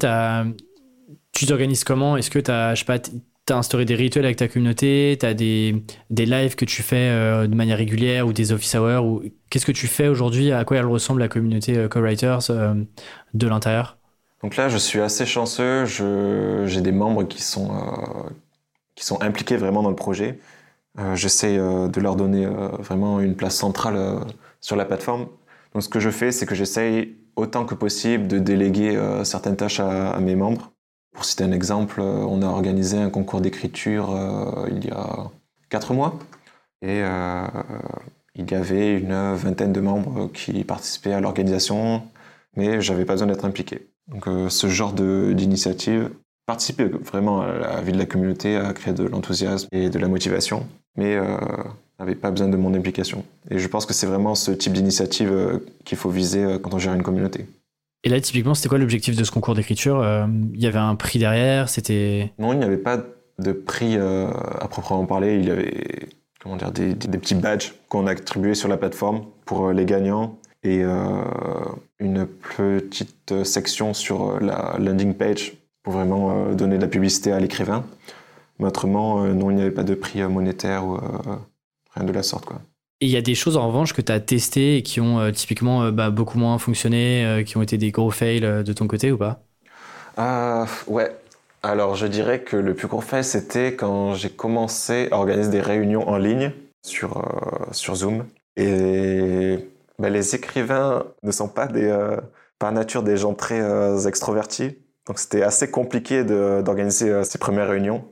tu t'organises comment? Est-ce que tu as, je sais pas, tu as instauré des rituels avec ta communauté, tu as des, des lives que tu fais euh, de manière régulière ou des office hours. Ou... Qu'est-ce que tu fais aujourd'hui? À quoi elle ressemble la communauté euh, co-writers euh, de l'intérieur? Donc là, je suis assez chanceux. J'ai des membres qui sont, qui sont impliqués vraiment dans le projet. J'essaie de leur donner vraiment une place centrale sur la plateforme. Donc ce que je fais, c'est que j'essaye autant que possible de déléguer certaines tâches à mes membres. Pour citer un exemple, euh, on a organisé un concours d'écriture euh, il y a quatre mois. Et euh, il y avait une vingtaine de membres qui participaient à l'organisation, mais j'avais pas besoin d'être impliqué. Donc ce genre d'initiative participe vraiment à la vie de la communauté, à créer de l'enthousiasme et de la motivation, mais n'avait pas besoin de mon implication. Et je pense que c'est vraiment ce type d'initiative qu'il faut viser quand on gère une communauté. Et là, typiquement, c'était quoi l'objectif de ce concours d'écriture euh, Il y avait un prix derrière C'était Non, il n'y avait pas de prix euh, à proprement parler. Il y avait comment dire, des, petits badges qu'on a attribués sur la plateforme pour euh, les gagnants et une petite section sur la landing page pour vraiment donner de la publicité à l'écrivain. Mais autrement, non, il n'y avait pas de prix monétaire ou rien de la sorte. Quoi. Et il y a des choses en revanche que tu as testées et qui ont euh, typiquement euh, bah, beaucoup moins fonctionné, euh, qui ont été des gros fails de ton côté ou pas? Ouais. Alors je dirais que le plus gros fail c'était quand j'ai commencé à organiser des réunions en ligne sur, sur Zoom. Et bah, les écrivains ne sont pas des, par nature des gens très extrovertis. Donc c'était assez compliqué d'organiser ces premières réunions.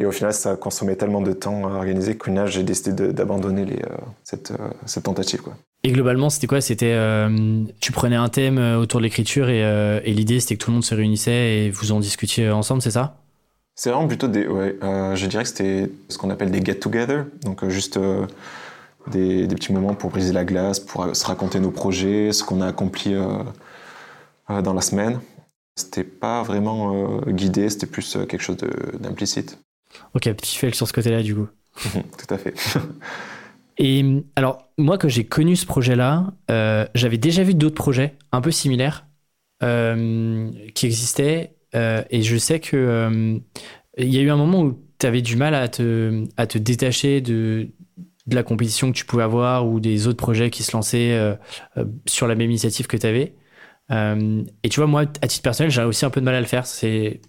Et au final, ça consommait tellement de temps à organiser qu'une j'ai décidé d'abandonner euh, cette, euh, cette, tentative. Quoi. Et globalement, c'était quoi? C'était euh, tu prenais un thème autour de l'écriture et, et l'idée c'était que tout le monde se réunissait et vous en discutiez ensemble, c'est ça? C'est vraiment plutôt des. Ouais, je dirais que c'était ce qu'on appelle des get-together, donc juste des, des, petits moments pour briser la glace, pour se raconter nos projets, ce qu'on a accompli dans la semaine. C'était pas vraiment guidé, c'était plus quelque chose d'implicite. Ok, petit fail sur ce côté-là, du coup. Tout à fait. Et alors, moi, quand j'ai connu ce projet-là, euh, j'avais déjà vu d'autres projets un peu similaires euh, qui existaient. Euh, et je sais que il y a eu un moment où tu avais du mal à te, à te détacher de, de la compétition que tu pouvais avoir ou des autres projets qui se lançaient sur la même initiative que tu avais. Et tu vois, moi, à titre personnel, j'ai aussi un peu de mal à le faire. C'est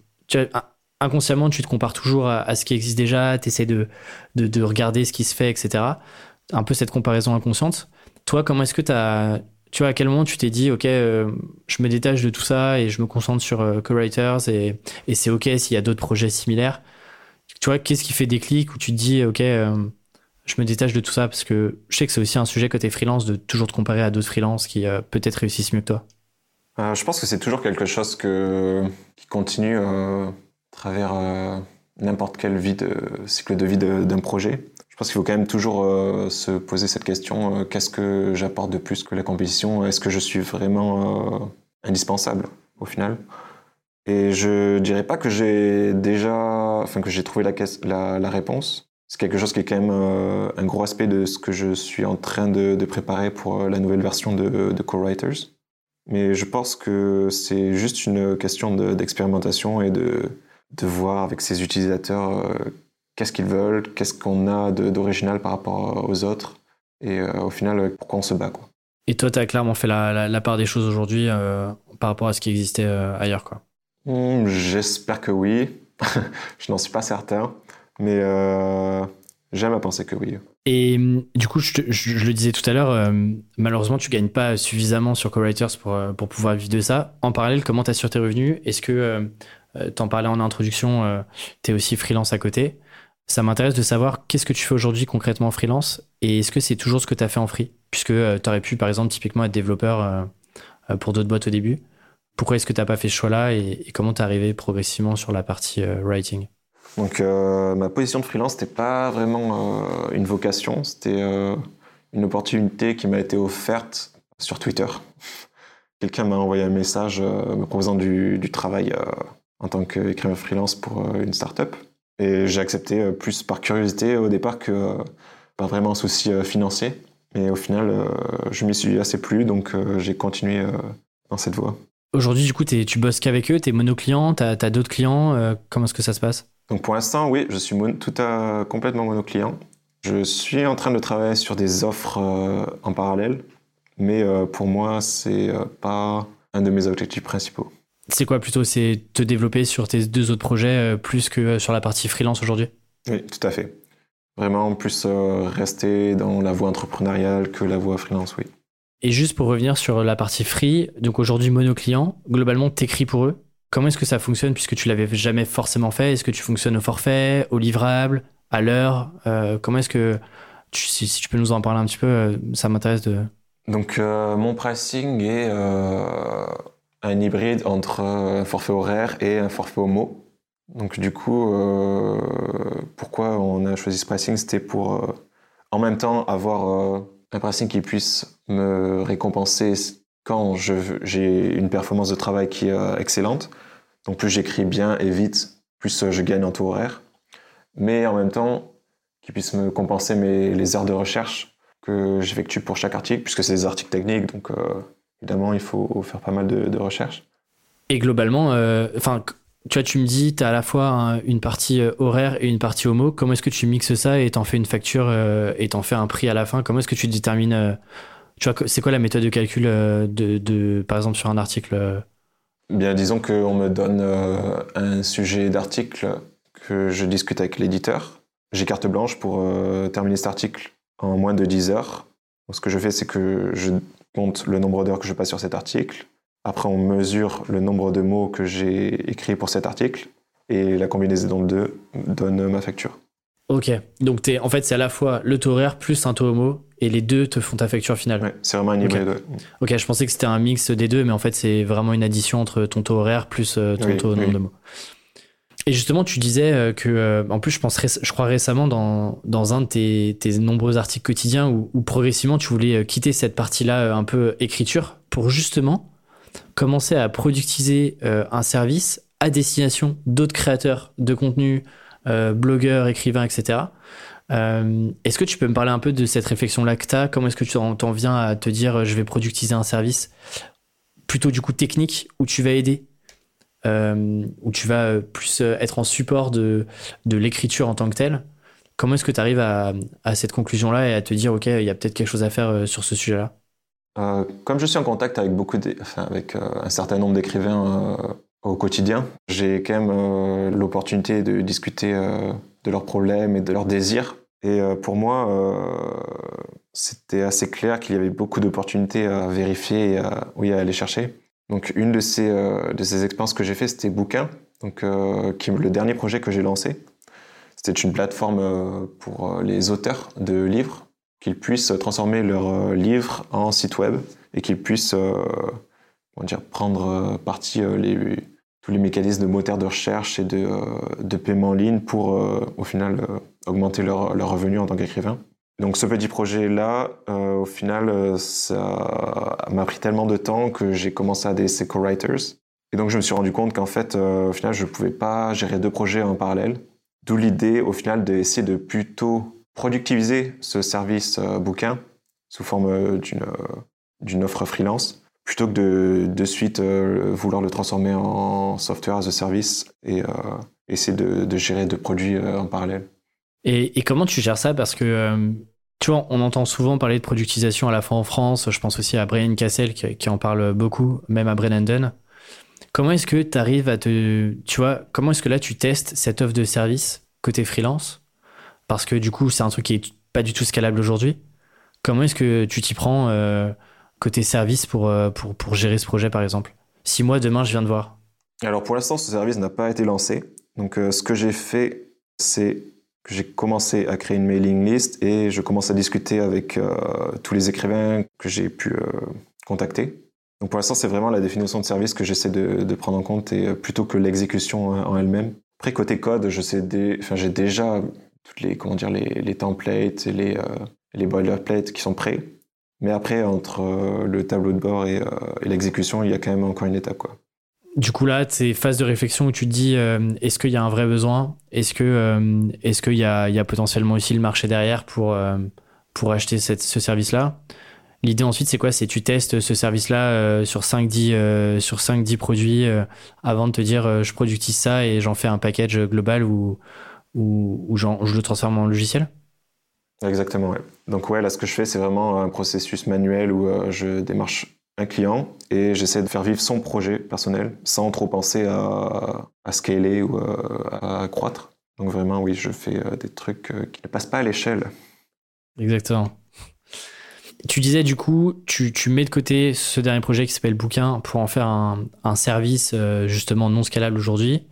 inconsciemment, tu te compares toujours à, ce qui existe déjà, tu essaies de, de, regarder ce qui se fait, etc. Un peu cette comparaison inconsciente. Toi, comment est-ce que tu as. Tu vois, à quel moment tu t'es dit, OK, euh, je me détache de tout ça et je me concentre sur euh, Co-Writers et, et c'est OK s'il y a d'autres projets similaires? Tu vois, qu'est-ce qui fait déclic où tu te dis, OK, euh, je me détache de tout ça parce que je sais que c'est aussi un sujet côté freelance de toujours te comparer à d'autres freelances qui peut-être réussissent mieux que toi? Je pense que c'est toujours quelque chose qui continue travers euh, n'importe quel cycle de vie d'un projet. Je pense qu'il faut quand même toujours euh, se poser cette question euh, qu'est-ce que j'apporte de plus que la compétition? Est-ce que je suis vraiment indispensable au final? Et je dirais pas que j'ai déjà, enfin que trouvé la, la, réponse. C'est quelque chose qui est quand même un gros aspect de ce que je suis en train de, préparer pour la nouvelle version de, de Co-Writers. Mais je pense que c'est juste une question d'expérimentation et de, de voir avec ses utilisateurs euh, qu'est-ce qu'ils veulent, qu'est-ce qu'on a d'original par rapport aux autres, et euh, au final, pourquoi on se bat. Quoi. Et toi, tu as clairement fait la, part des choses aujourd'hui euh, par rapport à ce qui existait ailleurs quoi. Hmm, j'espère que oui. je n'en suis pas certain, mais j'aime à penser que oui. Et du coup, je, le disais tout à l'heure, malheureusement, tu gagnes pas suffisamment sur CoWriters pour, pour pouvoir vivre de ça. En parallèle, comment tu assures tes revenus? Est-ce que euh, t'en parlais en introduction, euh, tu es aussi freelance à côté? Ça m'intéresse de savoir qu'est-ce que tu fais aujourd'hui concrètement en freelance et est-ce que c'est toujours ce que tu as fait en free? Puisque euh, tu aurais pu, par exemple, typiquement être développeur pour d'autres boîtes au début. Pourquoi est-ce que tu n'as pas fait ce choix-là et, comment tu arrivé progressivement sur la partie writing? Donc, ma position de freelance, n'était pas vraiment une vocation, c'était une opportunité qui m'a été offerte sur Twitter. Quelqu'un m'a envoyé un message me proposant du, travail en tant qu'écrivain freelance pour euh, une startup. Et j'ai accepté euh, plus par curiosité au départ que euh, pas vraiment un souci financier. Mais au final, je m'y suis assez plu, donc j'ai continué dans cette voie. Aujourd'hui, du coup, tu bosses qu'avec eux, tu es monoclient, tu as, d'autres clients. comment est-ce que ça se passe? Donc pour l'instant, oui, je suis tout à complètement monoclient. Je suis en train de travailler sur des offres en parallèle, mais pour moi, c'est pas un de mes objectifs principaux. C'est quoi plutôt C'est te développer sur tes deux autres projets plus que sur la partie freelance aujourd'hui? Oui, tout à fait. Vraiment plus rester dans la voie entrepreneuriale que la voie freelance, oui. Et juste pour revenir sur la partie free, donc aujourd'hui mono-client, globalement, t'écris pour eux? Comment est-ce que ça fonctionne puisque tu l'avais jamais forcément fait? Est-ce que tu fonctionnes au forfait, au livrable, à l'heure? Euh, Comment est-ce que, si, tu peux nous en parler un petit peu, euh, ça m'intéresse de... Donc euh, mon pricing est un hybride entre un forfait horaire et un forfait homo. Donc du coup, pourquoi on a choisi ce pricing? C'était pour en même temps avoir un pricing qui puisse me récompenser quand j'ai une performance de travail qui est euh, excellente. Donc plus j'écris bien et vite, plus euh, je gagne en taux horaire. Mais en même temps, qui puisse me compenser mes, les heures de recherche que j'effectue pour chaque article, puisque c'est des articles techniques, donc euh, évidemment il faut faire pas mal de, recherches. Et globalement, enfin, tu vois, tu me dis, tu as à la fois une partie horaire et une partie homo. Comment est-ce que tu mixes ça et t'en fais une facture et t'en fais un prix à la fin? Comment est-ce que tu détermines Tu vois, c'est quoi la méthode de calcul de, par exemple, sur un article Bien, disons qu'on me donne un sujet d'article que je discute avec l'éditeur. J'ai carte blanche pour terminer cet article en moins de 10 heures. ce que je fais, c'est que je compte le nombre d'heures que je passe sur cet article après, on mesure le nombre de mots que j'ai écrits pour cet article et la combinaison de deux donne ma facture. Ok, donc es, en fait, c'est à la fois le taux horaire plus un taux homo et les deux te font ta facture finale. Ouais, c'est vraiment un hybride. Ok, je pensais que c'était un mix des deux, mais en fait, c'est vraiment une addition entre ton taux horaire plus euh, ton taux nombre de mots. Et justement, tu disais euh, que, euh, en plus, je pense, je crois récemment dans, dans un de tes, tes nombreux articles quotidiens où, où, progressivement tu voulais quitter cette partie-là un peu écriture pour justement commencer à productiser un service à destination d'autres créateurs de contenu, euh, blogueurs, écrivains, etc. Euh, est-ce que tu peux me parler un peu de cette tu as Comment est-ce que tu en, viens à te dire je vais productiser un service plutôt du coup technique où tu vas aider? Où tu vas plus être en support de, de l'écriture en tant que telle? Comment est-ce que tu arrives à, à, cette conclusion-là et à te dire, OK, il y a peut-être quelque chose à faire sur ce sujet-là? Euh, comme je suis en contact avec beaucoup, avec euh, un certain nombre d'écrivains euh, au quotidien, j'ai quand même l'opportunité de discuter de leurs problèmes et de leurs désirs. Et pour moi, c'était assez clair qu'il y avait beaucoup d'opportunités à vérifier et à, oui, aller chercher. Donc une de ces, de ces expériences que j'ai fait, c'était Bouquin, donc, qui le dernier projet que j'ai lancé. C'était une plateforme pour les auteurs de livres qu'ils puissent transformer leurs euh, livres en site web et qu'ils puissent euh, prendre euh, partie les, tous les mécanismes de moteur de recherche et de, de paiement en ligne pour au final augmenter leur, leur revenu en tant qu'écrivain. Donc ce petit projet-là, au final, ça m'a pris tellement de temps que j'ai commencé à des co-writers. Et donc je me suis rendu compte qu'en fait, au final, je ne pouvais pas gérer deux projets en parallèle. D'où l'idée, au final, d'essayer de plutôt productiviser ce service euh, bouquin sous forme euh, euh, d'une offre freelance plutôt que de, de suite vouloir le transformer en software as a service et essayer de, de, gérer deux produits en parallèle. Et, et, comment tu gères ça? Parce que tu vois, on entend souvent parler de productisation à la fois en France. Je pense aussi à Brian Cassel qui, qui en parle beaucoup, même à Brennan Comment est-ce que tu arrives à te. Tu vois, comment est-ce que là tu testes cette offre de service côté freelance? Parce que du coup, c'est un truc qui est pas du tout scalable aujourd'hui. Comment est-ce que tu t'y prends euh, côté service pour, euh, pour, pour, gérer ce projet, par exemple Si moi, demain, je viens de voir. Alors, pour l'instant, ce service n'a pas été lancé. Donc, euh, ce que j'ai fait, c'est que j'ai commencé à créer une mailing list et je commence à discuter avec tous les écrivains que j'ai pu contacter. Donc, pour l'instant, c'est vraiment la définition de service que j'essaie de, prendre en compte et plutôt que l'exécution en elle-même. Après, côté code, je enfin, j'ai déjà toutes les, comment dire, les, les templates les, euh, les boilerplates qui sont prêts. Mais après, entre euh, le tableau de bord et, euh, et l'exécution, il y a quand même encore une étape. Quoi. Du coup, là, c'est phase de réflexion où tu te dis est-ce qu'il y a un vrai besoin? Est-ce qu'il y a, il y a potentiellement aussi le marché derrière pour, pour acheter ce service-là? L'idée ensuite, c'est quoi? C'est tu testes ce service-là sur 5-10 sur 5 produits avant de te dire je productise ça et j'en fais un package global ou, ou, ou je le transforme en logiciel? Exactement, ouais. Donc ouais, là, ce que je fais, c'est vraiment un processus manuel où je démarche un client et j'essaie de faire vivre son projet personnel sans trop penser à, à scaler ou à, croître. Donc vraiment, oui, je fais euh, des trucs euh, qui ne passent pas à l'échelle. Exactement. Tu disais du coup, tu, tu, mets de côté ce dernier projet qui s'appelle Bouquin pour en faire un, un service euh, justement non scalable aujourd'hui.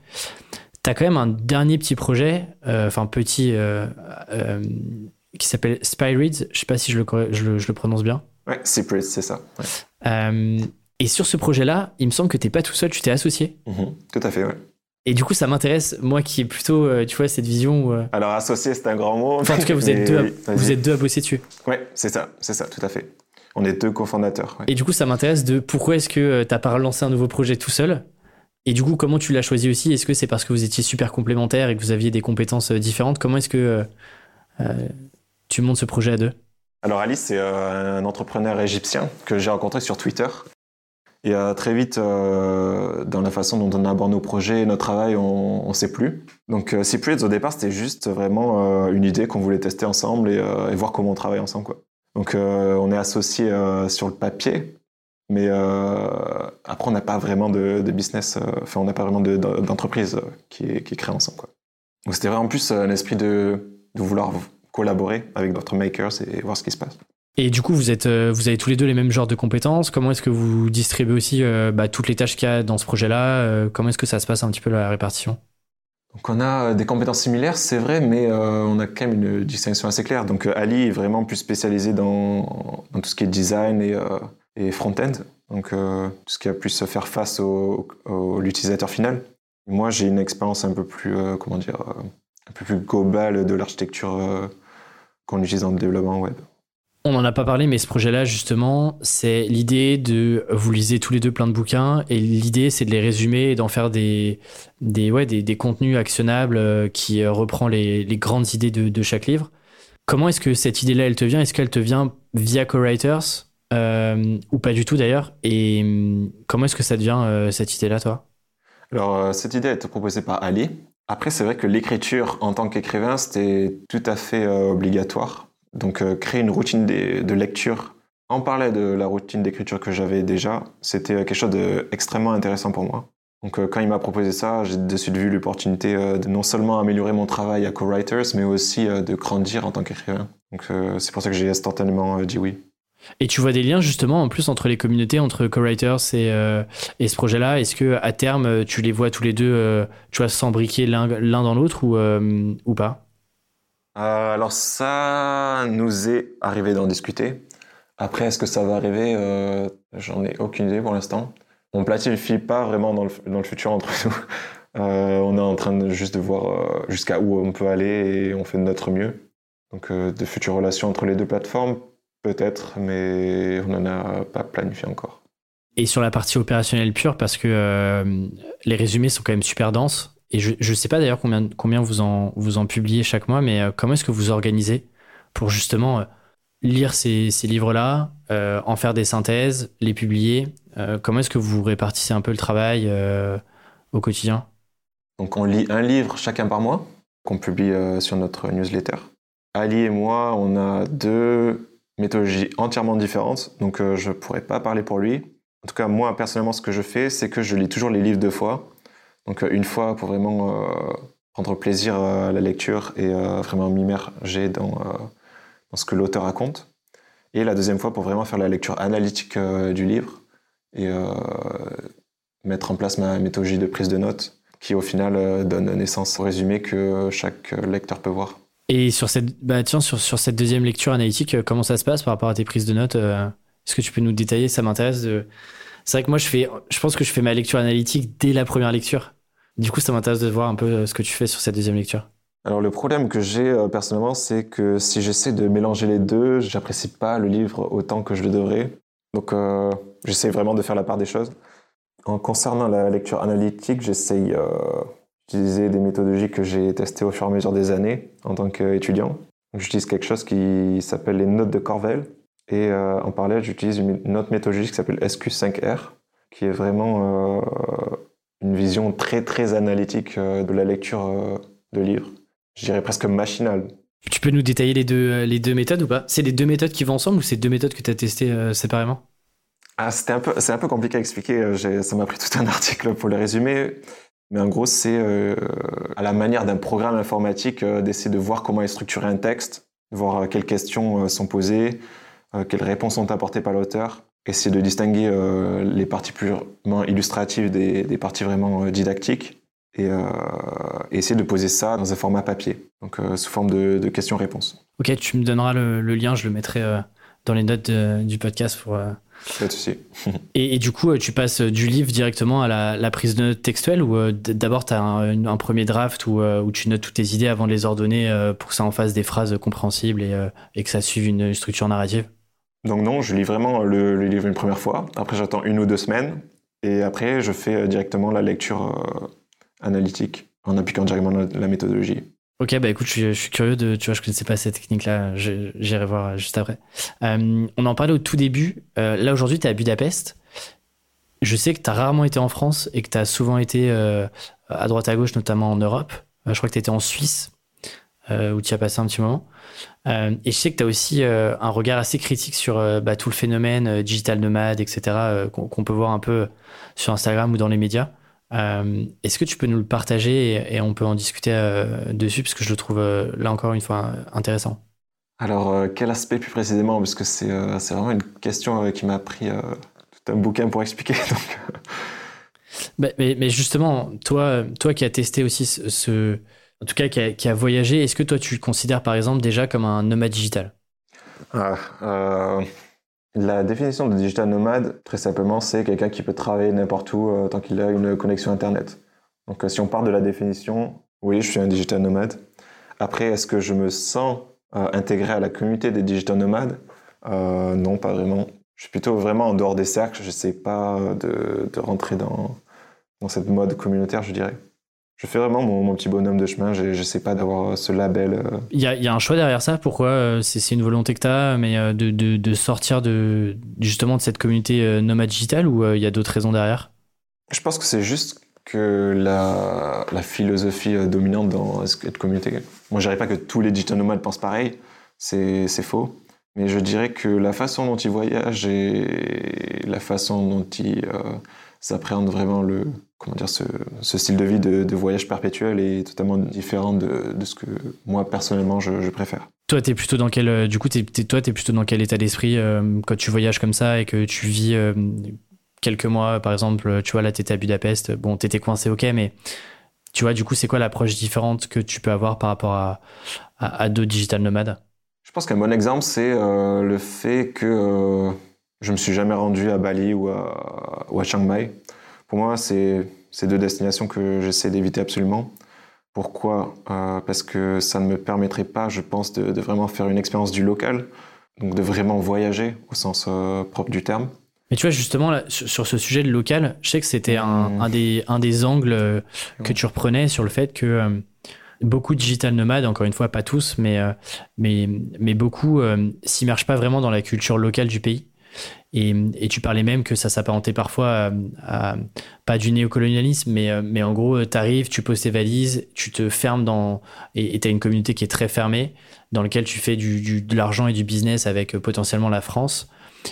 Tu as quand même un dernier petit projet, enfin petit, qui s'appelle Spyreads. Je sais pas si je le, je je le prononce bien. Ouais, Cypress, c'est ça. Euh, et sur ce projet-là, il me semble que tu n'es pas tout seul, tu t'es associé. Mhm, tout à fait, ouais. Et du coup, ça m'intéresse, moi qui ai plutôt, euh, tu vois, cette vision où... Euh, Alors, associé, c'est un grand mot. Enfin, en tout cas, vous, êtes, deux à, vous êtes deux à bosser dessus. Ouais, c'est ça, c'est ça, tout à fait. On est deux cofondateurs. Et du coup, ça m'intéresse de pourquoi est-ce que tu n'as pas relancé un nouveau projet tout seul? Et du coup, comment tu l'as choisi aussi? Est-ce que c'est parce que vous étiez super complémentaires et que vous aviez des compétences différentes? Comment est-ce que tu montes ce projet à deux alors Alice, c'est euh, un entrepreneur égyptien que j'ai rencontré sur Twitter. Et euh, très vite, euh, dans la façon dont on aborde nos projets et notre travail, on ne sait plus. Donc euh, au départ, c'était juste vraiment une idée qu'on voulait tester ensemble et, voir comment on travaille ensemble. Quoi. Donc on est associés sur le papier, mais après on n'a pas vraiment de, business, enfin on n'a pas vraiment d'entreprise qui, est, créée ensemble. Quoi. Donc c'était vraiment plus un esprit de, de vouloir collaborer avec d'autres makers et voir ce qui se passe. Et du coup, vous, êtes, euh, vous avez tous les deux les mêmes genres de compétences. Comment est-ce que vous distribuez aussi euh, bah, toutes les tâches qu'il y a dans ce projet-là euh, Comment est-ce que ça se passe un petit peu la répartition? Donc on a des compétences similaires, c'est vrai, mais on a quand même une distinction assez claire. Donc Ali est vraiment plus spécialisé dans, dans tout ce qui est design et, et front-end, donc tout ce qui a plus se faire face au, au l'utilisateur final. Moi, j'ai une expérience un peu plus, comment dire, un peu plus globale de l'architecture qu'on utilise dans le développement web. On n'en a pas parlé, mais ce projet-là, justement, c'est l'idée de. Vous lisez tous les deux plein de bouquins, et l'idée, c'est de les résumer et d'en faire des, des, ouais, des, des contenus actionnables euh, qui euh, reprend les, les, grandes idées de, de, chaque livre. Comment est-ce que cette idée-là, elle te vient? Est-ce qu'elle te vient via CoWriters euh, ou pas du tout d'ailleurs? Et hum, comment est-ce que ça devient euh, cette idée-là, toi? Alors, cette idée a été proposée par Ali, après, c'est vrai que l'écriture en tant qu'écrivain, c'était tout à fait euh, obligatoire. Donc, euh, créer une routine de, lecture, en parler de la routine d'écriture que j'avais déjà, c'était quelque chose d'extrêmement intéressant pour moi. Donc, euh, quand il m'a proposé ça, j'ai de suite vu l'opportunité de non seulement améliorer mon travail à co-writers, mais aussi de grandir en tant qu'écrivain. Donc, c'est pour ça que j'ai instantanément dit oui. Et tu vois des liens justement en plus entre les communautés, entre co-writers et, euh, ce projet-là? Est-ce que à terme tu les vois tous les deux, euh, tu vois, s'embriquer l'un dans l'autre ou, euh, ou pas? Alors ça nous est arrivé d'en discuter. Après, est-ce que ça va arriver? J'en ai aucune idée pour l'instant. On planifie pas vraiment dans le, dans le futur entre nous. on est en train juste de voir jusqu'à où on peut aller et on fait de notre mieux. Donc de futures relations entre les deux plateformes, Peut-être, mais on n'en a pas planifié encore. Et sur la partie opérationnelle pure, parce que euh, les résumés sont quand même super denses. Et je ne sais pas d'ailleurs combien, combien vous, en, vous en publiez chaque mois, mais euh, comment est-ce que vous organisez pour justement euh, lire ces, ces livres-là, en faire des synthèses, les publier Comment est-ce que vous répartissez un peu le travail au quotidien? Donc on lit un livre chacun par mois qu'on publie sur notre newsletter. Ali et moi, on a deux méthodologie entièrement différente, donc euh, je pourrais pas parler pour lui. En tout cas, moi, personnellement, ce que je fais, c'est que je lis toujours les livres deux fois. Donc euh, une fois pour vraiment euh, prendre plaisir à la lecture et vraiment m'immerger dans, dans ce que l'auteur raconte. Et la deuxième fois pour vraiment faire la lecture analytique du livre et mettre en place ma méthodologie de prise de notes qui au final donne naissance au résumé que chaque lecteur peut voir. Et sur cette, bah tiens, sur, sur cette deuxième lecture analytique, euh, comment ça se passe par rapport à tes prises de notes euh, Est-ce que tu peux nous détailler Ça m'intéresse. De... C'est vrai que moi, je fais, je pense que je fais ma lecture analytique dès la première lecture. Du coup, ça m'intéresse de voir un peu euh, ce que tu fais sur cette deuxième lecture. Alors le problème que j'ai personnellement, c'est que si j'essaie de mélanger les deux, j'apprécie pas le livre autant que je le devrais. Donc j'essaie vraiment de faire la part des choses. En concernant la lecture analytique, j'essaye J'utilisais des méthodologies que j'ai testées au fur et à mesure des années en tant qu'étudiant. J'utilise quelque chose qui s'appelle les notes de Corvel. Et en parallèle, j'utilise une autre méthodologie qui s'appelle SQ5R, qui est vraiment une vision très très analytique de la lecture de livres. Je dirais presque machinale. Tu peux nous détailler les deux, les deux méthodes ou pas? C'est les deux méthodes qui vont ensemble ou c'est deux méthodes que tu as testées séparément? Ah, c'était un peu, c'est un peu compliqué à expliquer. Ça m'a pris tout un article pour le résumer. Mais en gros, c'est euh, à la manière d'un programme informatique euh, d'essayer de voir comment est structuré un texte, voir euh, quelles questions sont posées, quelles réponses sont apportées par l'auteur, essayer de distinguer les parties purement illustratives des, parties vraiment didactiques et, essayer de poser ça dans un format papier, donc sous forme de, questions-réponses. Ok, tu me donneras le, lien, je le mettrai dans les notes du podcast pour pas de souci. et, et, du coup, tu passes du livre directement à la, prise de notes textuelle ou euh, d'abord tu as un, premier draft euh, où, tu notes toutes tes idées avant de les ordonner euh, pour que ça en fasse des phrases compréhensibles et, et que ça suive une structure narrative? Donc non, je lis vraiment le, livre une première fois. Après, j'attends une ou deux semaines. Et après, je fais directement la lecture analytique en appliquant directement la méthodologie. Ok, bah écoute, je suis, curieux de, tu vois, je connaissais pas cette technique-là, j'irai voir juste après. Euh, on en parlait au tout début. Euh, là, aujourd'hui, tu es à Budapest. Je sais que tu as rarement été en France et que tu as souvent été euh, à droite à gauche, notamment en Europe. je crois que tu étais en Suisse, où tu as passé un petit moment. et je sais que tu as aussi un regard assez critique sur bah, tout le phénomène digital nomade, etc., qu'on peut voir un peu sur Instagram ou dans les médias. Euh, est-ce que tu peux nous le partager et, on peut en discuter euh, dessus parce que je le trouve euh, là encore une fois intéressant. Alors quel aspect plus précisément? Parce que c'est vraiment une question qui m'a pris tout un bouquin pour expliquer. Bah, mais, justement, toi, toi qui as testé aussi ce, en tout cas qui a, qui a voyagé, est-ce que toi tu le considères par exemple déjà comme un nomade digital? Ah, la définition de digital nomade, très simplement, c'est quelqu'un qui peut travailler n'importe où euh, tant qu'il a une connexion Internet. Donc euh, si on part de la définition, oui, je suis un digital nomade. Après, est-ce que je me sens euh, intégré à la communauté des digital nomades? Non, pas vraiment. Je suis plutôt vraiment en dehors des cercles. Je ne sais pas de, rentrer dans, dans cette mode communautaire, je dirais je fais vraiment mon, petit bonhomme de chemin. Je ne sais pas d'avoir ce label. Euh. Il y, a, un choix derrière ça. Pourquoi euh, c'est, une volonté que tu as, mais euh, de, sortir de, justement de cette communauté nomade digitale ou il y a d'autres raisons derrière? Je pense que c'est juste que la, philosophie dominante dans cette communauté. Moi, je dirais pas que tous les digital nomades pensent pareil. C'est, faux. Mais je dirais que la façon dont ils voyagent et la façon dont ils s'appréhendent vraiment le, comment dire, ce, style de vie de, voyage perpétuel est totalement différent de, ce que moi personnellement je, préfère. Toi, es plutôt dans quel, euh, du coup, es, toi, t'es plutôt dans quel état d'esprit euh, quand tu voyages comme ça et que tu vis euh, quelques mois, par exemple, tu vois, là, t'étais à Budapest, bon, t'étais coincé, ok, mais tu vois, du coup, c'est quoi l'approche différente que tu peux avoir par rapport à, à, d'autres digital nomades? Je pense qu'un bon exemple, c'est le fait que je me suis jamais rendu à Bali ou à, ou à Chiang Mai. Pour moi, c'est ces deux destinations que j'essaie d'éviter absolument. Pourquoi? Euh, Parce que ça ne me permettrait pas, je pense, de, vraiment faire une expérience du local, donc de vraiment voyager au sens euh, propre du terme. Mais tu vois, justement, là, sur ce sujet de local, je sais que c'était un, mmh. des, un des angles euh, que tu reprenais sur le fait que beaucoup de digital nomades, encore une fois, pas tous, mais, mais, mais beaucoup s'immergent pas vraiment dans la culture locale du pays. Et, tu parlais même que ça s'apparentait parfois à, pas du néocolonialisme, mais, euh, en gros, tu arrives, tu poses tes valises, tu te fermes dans. Et tu as une communauté qui est très fermée, dans laquelle tu fais du, de l'argent et du business avec euh, potentiellement la France.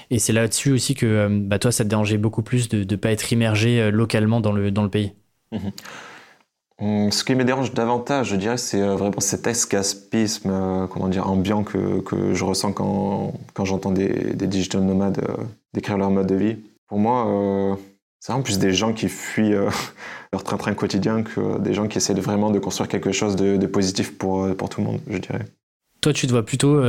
Et c'est là-dessus aussi que euh, bah, toi, ça te dérangeait beaucoup plus de ne pas être immergé localement dans le, dans le pays. Mmh ce qui me dérange davantage, je dirais, c'est euh, vraiment cet escapisme, euh, comment dire, ambiant que, que je ressens quand, quand j'entends des, des, digital nomades euh, décrire leur mode de vie. Pour moi, c'est vraiment plus des gens qui fuient leur train-train quotidien que des gens qui essaient vraiment de construire quelque chose de, positif pour, pour tout le monde, je dirais. Toi, tu te vois plutôt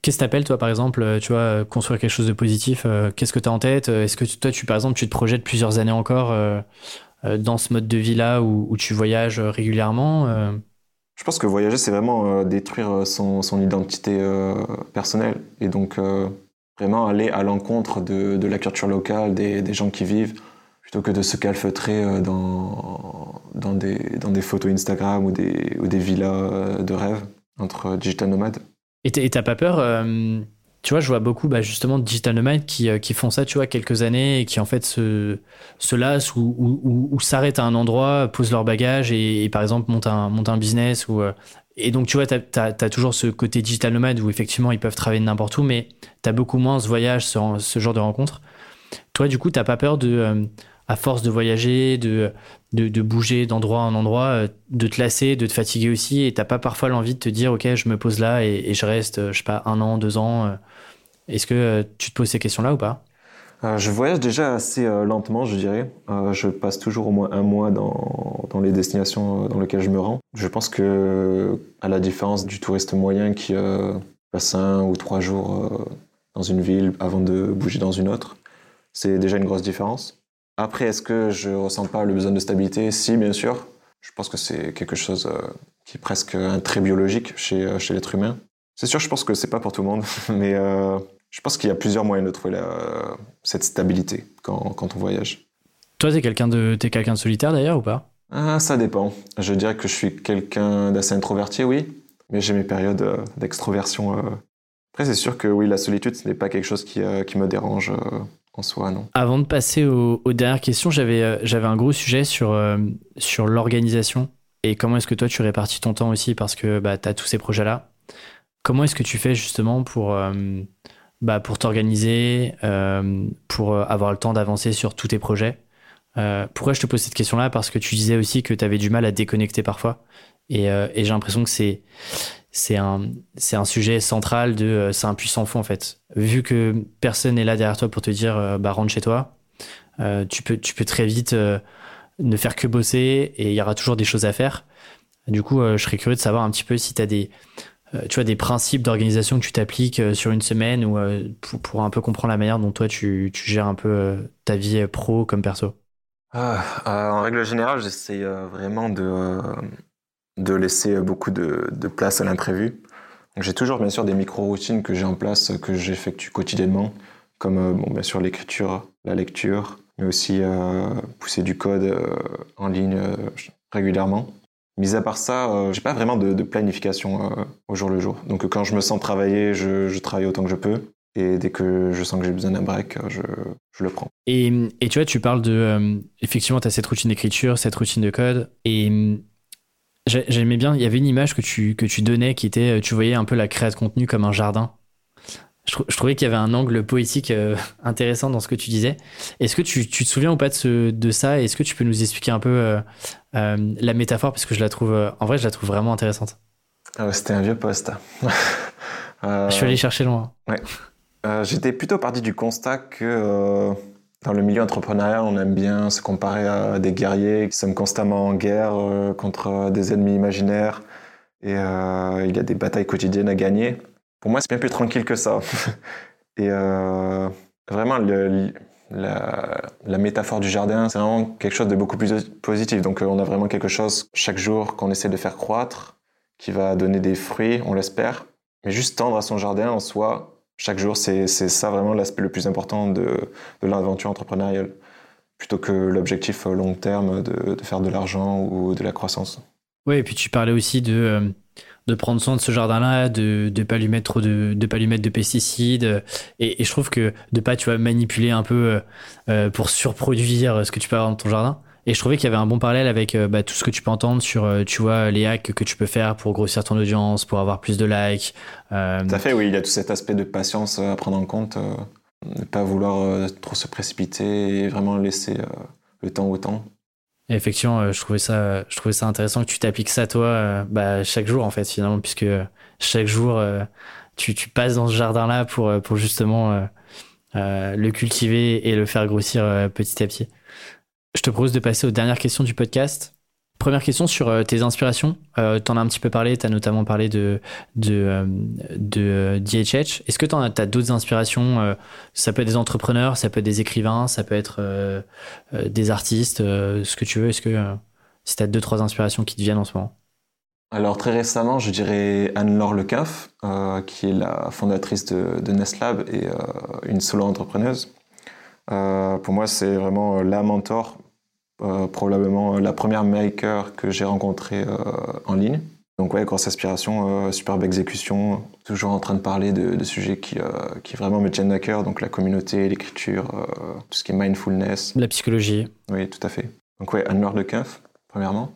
Qu'est-ce que t'appelles, toi, par exemple, tu vois, construire quelque chose de positif Qu'est-ce que tu as en tête Est-ce que toi, tu, par exemple, tu te projettes plusieurs années encore dans ce mode de vie-là où, tu voyages régulièrement euh? Je pense que voyager, c'est vraiment euh, détruire son, identité personnelle. Et donc, vraiment aller à l'encontre de, la culture locale, des, gens qui vivent, plutôt que de se calfeutrer dans, dans, des, dans des photos Instagram ou des, ou des villas de rêve entre digital nomades. Et t'as pas peur tu vois, je vois beaucoup bah, justement de digital nomades qui, euh, qui font ça, tu vois, quelques années et qui en fait se, se lassent ou, ou, s'arrêtent à un endroit, posent leur bagage et, par exemple montent un, montent un business. Ou, euh, et donc, tu vois, tu as, toujours ce côté digital nomade où effectivement ils peuvent travailler n'importe où, mais tu as beaucoup moins ce voyage, ce, genre de rencontres. Toi, du coup, tu pas peur de, euh, à force de voyager, de, de, de bouger d'endroit en endroit, de te lasser, de te fatiguer aussi et t'as pas parfois l'envie de te dire, OK, je me pose là et, et je reste, je sais pas, un an, deux ans est-ce que euh, tu te poses ces questions-là ou pas? Euh, je voyage déjà assez euh, lentement, je dirais. je passe toujours au moins un mois dans, dans, les destinations dans lesquelles je me rends. Je pense que, à la différence du touriste moyen qui passe un ou trois jours dans une ville avant de bouger dans une autre, c'est déjà une grosse différence. Après, est-ce que je ressens pas le besoin de stabilité? Si, bien sûr. Je pense que c'est quelque chose qui est presque un trait biologique chez, chez l'être humain. C'est sûr, je pense que c'est pas pour tout le monde, mais euh, je pense qu'il y a plusieurs moyens de trouver cette stabilité quand, quand, on voyage. Toi, t'es quelqu'un de, es quelqu'un de solitaire d'ailleurs ou pas? Ah, Ça dépend. Je dirais que je suis quelqu'un d'assez introverti, oui, mais j'ai mes périodes euh, d'extroversion. Euh. Après, c'est sûr que oui, la solitude, ce n'est pas quelque chose qui, qui me dérange en soi, non. Avant de passer aux, dernières questions, j'avais j'avais un gros sujet sur, sur l'organisation et comment est-ce que toi tu répartis ton temps aussi? Parce que bah, tu as tous ces projets-là. Comment est-ce que tu fais justement pour, euh, bah, pour t'organiser, euh, pour euh, avoir le temps d'avancer sur tous tes projets? Pourquoi je te pose cette question-là? Parce que tu disais aussi que tu avais du mal à déconnecter parfois. Et, j'ai l'impression que c'est c'est un, c'est un sujet central de c'est un puissant fond en fait. Vu que personne n'est là derrière toi pour te dire bah rentre chez toi, tu peux tu peux très vite ne faire que bosser et il y aura toujours des choses à faire. Du coup, je serais curieux de savoir un petit peu si tu as des tu vois, des principes d'organisation que tu t'appliques euh, sur une semaine ou euh, pour, un peu comprendre la manière dont toi tu, tu gères un peu ta vie pro comme perso? Ah, En règle générale, j'essaie vraiment de, de laisser beaucoup de, de place à l'imprévu. J'ai toujours bien sûr des micro-routines que j'ai en place, que j'effectue quotidiennement, comme bon, bien sûr l'écriture, la lecture, mais aussi pousser du code en ligne régulièrement. Mis à part ça, euh, j'ai pas vraiment de, planification euh, au jour le jour. Donc quand je me sens travailler, je, travaille autant que je peux. Et dès que je sens que j'ai besoin d'un break, euh, je, le prends. Et, et, tu vois, tu parles de... effectivement, tu as cette routine d'écriture, cette routine de code. Et j'aimais bien, il y avait une image que tu, que tu donnais qui était, tu voyais un peu la création de contenu comme un jardin je, trouvais qu'il y avait un angle poétique euh, intéressant dans ce que tu disais. Est-ce que tu, tu, te souviens ou pas de, ce, de ça? Est-ce que tu peux nous expliquer un peu euh, euh, la métaphore? Parce que je la trouve, en vrai, je la trouve vraiment intéressante. Ah C'était un vieux poste. je suis allé chercher loin. Ouais. J'étais plutôt parti du constat que dans le milieu entrepreneurial, on aime bien se comparer à des guerriers qui sont constamment en guerre contre des ennemis imaginaires. Et il y a des batailles quotidiennes à gagner. Pour moi, c'est bien plus tranquille que ça. Et euh, vraiment, la, métaphore du jardin, c'est vraiment quelque chose de beaucoup plus positif. Donc, euh, on a vraiment quelque chose chaque jour qu'on essaie de faire croître, qui va donner des fruits, on l'espère. Mais juste tendre à son jardin en soi, chaque jour, c'est ça vraiment l'aspect le plus important de, l'aventure entrepreneuriale, plutôt que l'objectif long terme de, de, faire de l'argent ou de la croissance. Oui, et puis tu parlais aussi de euh, de prendre soin de ce jardin-là, de ne pas lui mettre trop de, de pas lui mettre de pesticides. Et, je trouve que de pas tu vas manipuler un peu euh, euh, pour surproduire ce que tu peux avoir dans ton jardin. Et je trouvais qu'il y avait un bon parallèle avec euh, bah, tout ce que tu peux entendre sur, tu vois, les hacks que tu peux faire pour grossir ton audience, pour avoir plus de likes. Tout à fait, oui, il y a tout cet aspect de patience à prendre en compte, ne pas vouloir trop se précipiter et vraiment laisser le temps au temps effectivement, euh, je trouvais ça, intéressant que tu t'appliques ça toi, euh, bah, chaque jour en fait finalement, puisque chaque jour euh, tu, passes dans ce jardin-là pour justement le cultiver et le faire grossir petit à petit. Je te propose de passer aux dernières questions du podcast. Première question sur euh, tes inspirations. Euh, tu en as un petit peu parlé, tu as notamment parlé de, de, euh, de DHH. Est-ce que tu as d'autres inspirations Ça peut être des entrepreneurs, ça peut être des écrivains, ça peut être des artistes, ce que tu veux. Est-ce que si tu as deux, trois inspirations qui te viennent en ce moment? Alors très récemment, je dirais Anne-Laure Lecaf, qui est la fondatrice de, de Nestlab et une solo entrepreneuse. pour moi, c'est vraiment la mentor euh, probablement la première maker que j'ai rencontrée euh, en ligne. Donc ouais, grosse aspiration, euh, superbe exécution, toujours en train de parler de, sujets qui, euh, qui vraiment me tiennent à cœur, donc la communauté, l'écriture, euh, tout ce qui est mindfulness. La psychologie. Oui, tout à fait. Donc ouais, Anne-Laure de premièrement.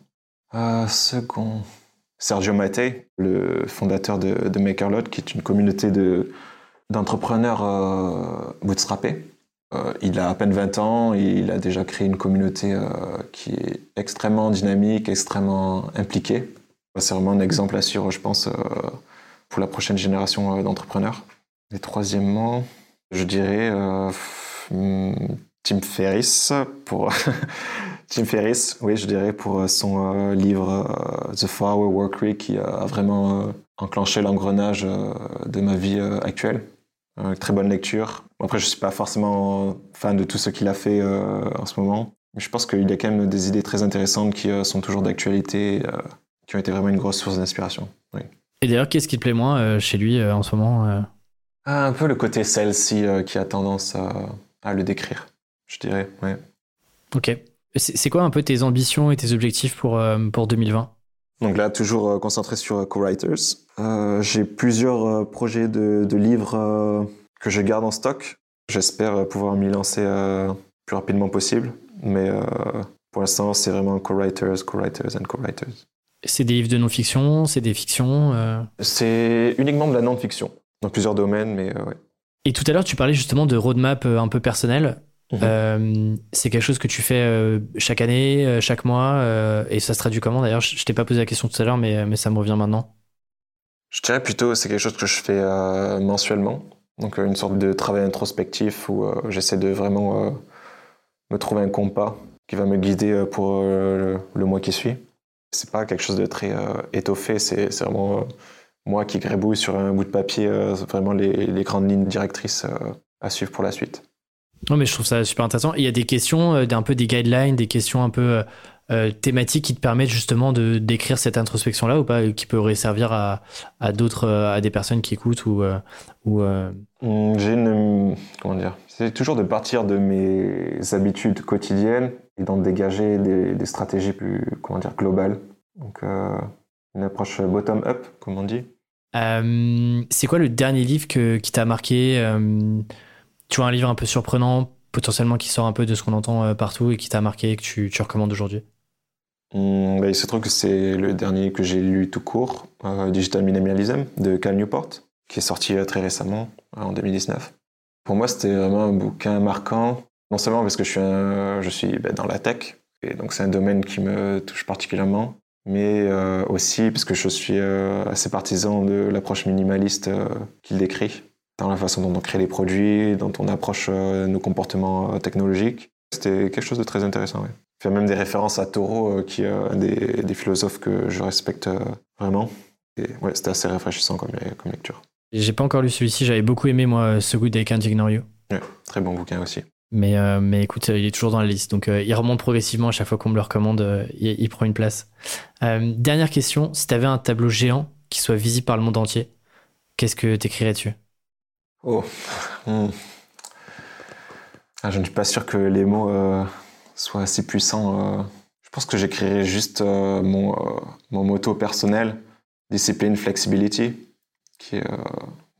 second, Sergio Mattei, le fondateur de, de MakerLot, qui est une communauté de, d'entrepreneurs bootstrappés. il a à peine 20 ans et il a déjà créé une communauté qui est extrêmement dynamique, extrêmement impliquée. C'est vraiment un exemple à suivre, je pense, euh, pour la prochaine génération euh, d'entrepreneurs. Et troisièmement, je dirais euh, hmm, Tim Ferriss pour Tim Ferriss, oui, je dirais pour son livre The Four Hour Work Week qui a vraiment enclenché l'engrenage de ma vie actuelle. Très bonne lecture. Après, je suis pas forcément fan de tout ce qu'il a fait en ce moment, mais je pense qu'il y a quand même des idées très intéressantes qui sont toujours d'actualité qui ont été vraiment une grosse source d'inspiration. Oui. Et d'ailleurs, qu'est-ce qui te plaît moins euh, chez lui euh, en ce moment euh ah, Un peu le côté celle-ci qui a tendance à, le décrire, je dirais. Ouais. Ok. C'est quoi un peu tes ambitions et tes objectifs pour, pour 2020 donc là, toujours concentré sur co-writers. J'ai plusieurs projets de, de livres que je garde en stock. J'espère pouvoir m'y lancer plus rapidement possible. Mais pour l'instant, c'est vraiment co-writers, co-writers and co-writers. C'est des livres de non-fiction, c'est des fictions euh? C'est uniquement de la non-fiction, dans plusieurs domaines, mais euh, ouais. Et tout à l'heure, tu parlais justement de roadmap euh, un peu personnel. Mhm. c'est quelque chose que tu fais chaque année, chaque mois, et ça se traduit comment d'ailleurs? Je, t'ai pas posé la question tout à l'heure, mais, mais ça me revient maintenant. Je dirais plutôt c'est quelque chose que je fais mensuellement, donc une sorte de travail introspectif où j'essaie de vraiment me trouver un compas qui va me guider pour le mois qui suit. C'est pas quelque chose de très euh, étoffé, c'est vraiment euh, moi qui grébouille sur un bout de papier euh, vraiment les, grandes lignes directrices à suivre pour la suite. Non, mais je trouve ça super intéressant. Il y a des questions, un peu des guidelines, des questions un peu thématiques qui te permettent justement de d'écrire cette introspection-là ou pas, qui pourrait servir à, à d'autres, à des personnes qui écoutent ou. ou mmh, J'ai une. Comment dire C'est toujours de partir de mes habitudes quotidiennes et d'en dégager des, stratégies plus comment dire, globales. Donc euh, une approche bottom-up, comme on dit. Euh, c'est quoi le dernier livre que, qui t'a marqué euh, Tu vois un livre un peu surprenant, potentiellement qui sort un peu de ce qu'on entend partout et qui t'a marqué et que tu, recommandes aujourd'hui? Bah, Il se trouve que c'est le dernier que j'ai lu tout court, Digital Minimalism de Cal Newport, qui est sorti très récemment, en 2019. Pour moi, c'était vraiment un bouquin marquant non seulement parce que je suis, ben, dans la tech, et donc c'est un domaine qui me touche particulièrement, mais euh, aussi parce que je suis euh, assez partisan de l'approche minimaliste euh, qu'il décrit, dans la façon dont on crée les produits, dont on approche nos comportements technologiques. C'était quelque chose de très intéressant. Il fait même des références à Thoreau, qui est un des, des, philosophes que je respecte vraiment. Et ouais, c'était assez rafraîchissant comme, comme lecture. J'ai pas encore lu celui-ci, j'avais beaucoup aimé moi, ce Can't Ignore You. Ouais, très bon bouquin aussi. Mais, euh, mais écoute, il est toujours dans la liste. Donc, euh, il remonte progressivement à chaque fois qu'on me le recommande. Euh, il, prend une place. dernière question. Si tu avais un tableau géant qui soit visible par le monde entier, qu'est-ce que tu écrirais dessus? Oh. Hmm. Ah, je ne suis pas sûr que les mots soient assez puissants. je pense que j'écrirais juste mon, mon motto personnel, discipline, flexibility, qui est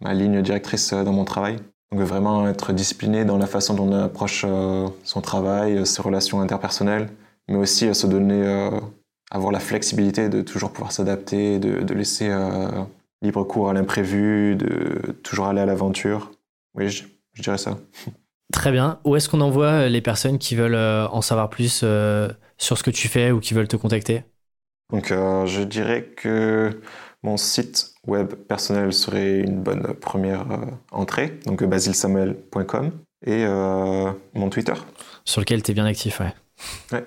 ma ligne directrice dans mon travail. Donc vraiment être discipliné dans la façon dont on approche euh, son travail, euh, ses relations interpersonnelles, mais aussi euh, se donner, avoir la flexibilité de toujours pouvoir s'adapter, de, laisser libre cours à l'imprévu, de toujours aller à l'aventure. Oui, je, dirais ça. Très bien. Où est-ce qu'on envoie les personnes qui veulent en savoir plus sur ce que tu fais ou qui veulent te contacter? Donc je dirais que mon site web personnel serait une bonne première euh, entrée, donc basilsamuel.com et euh, mon Twitter. Sur lequel tu es bien actif, ouais. Ouais.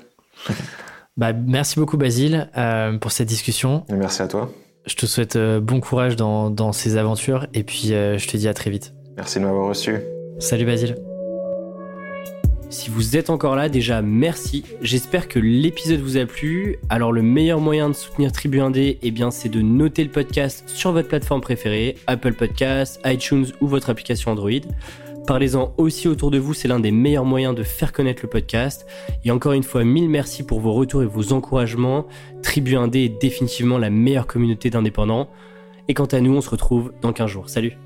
bah, merci beaucoup Basile euh, pour cette discussion. Et merci à toi. Je te souhaite bon courage dans, dans, ces aventures et puis je te dis à très vite. Merci de m'avoir reçu. Salut Basile. Si vous êtes encore là, déjà merci. J'espère que l'épisode vous a plu. Alors le meilleur moyen de soutenir Tribu Indé, eh bien c'est de noter le podcast sur votre plateforme préférée, Apple Podcasts, iTunes ou votre application Android. Parlez-en aussi autour de vous, c'est l'un des meilleurs moyens de faire connaître le podcast. Et encore une fois, mille merci pour vos retours et vos encouragements. Tribu Indé est définitivement la meilleure communauté d'indépendants. Et quant à nous, on se retrouve dans 15 jours. Salut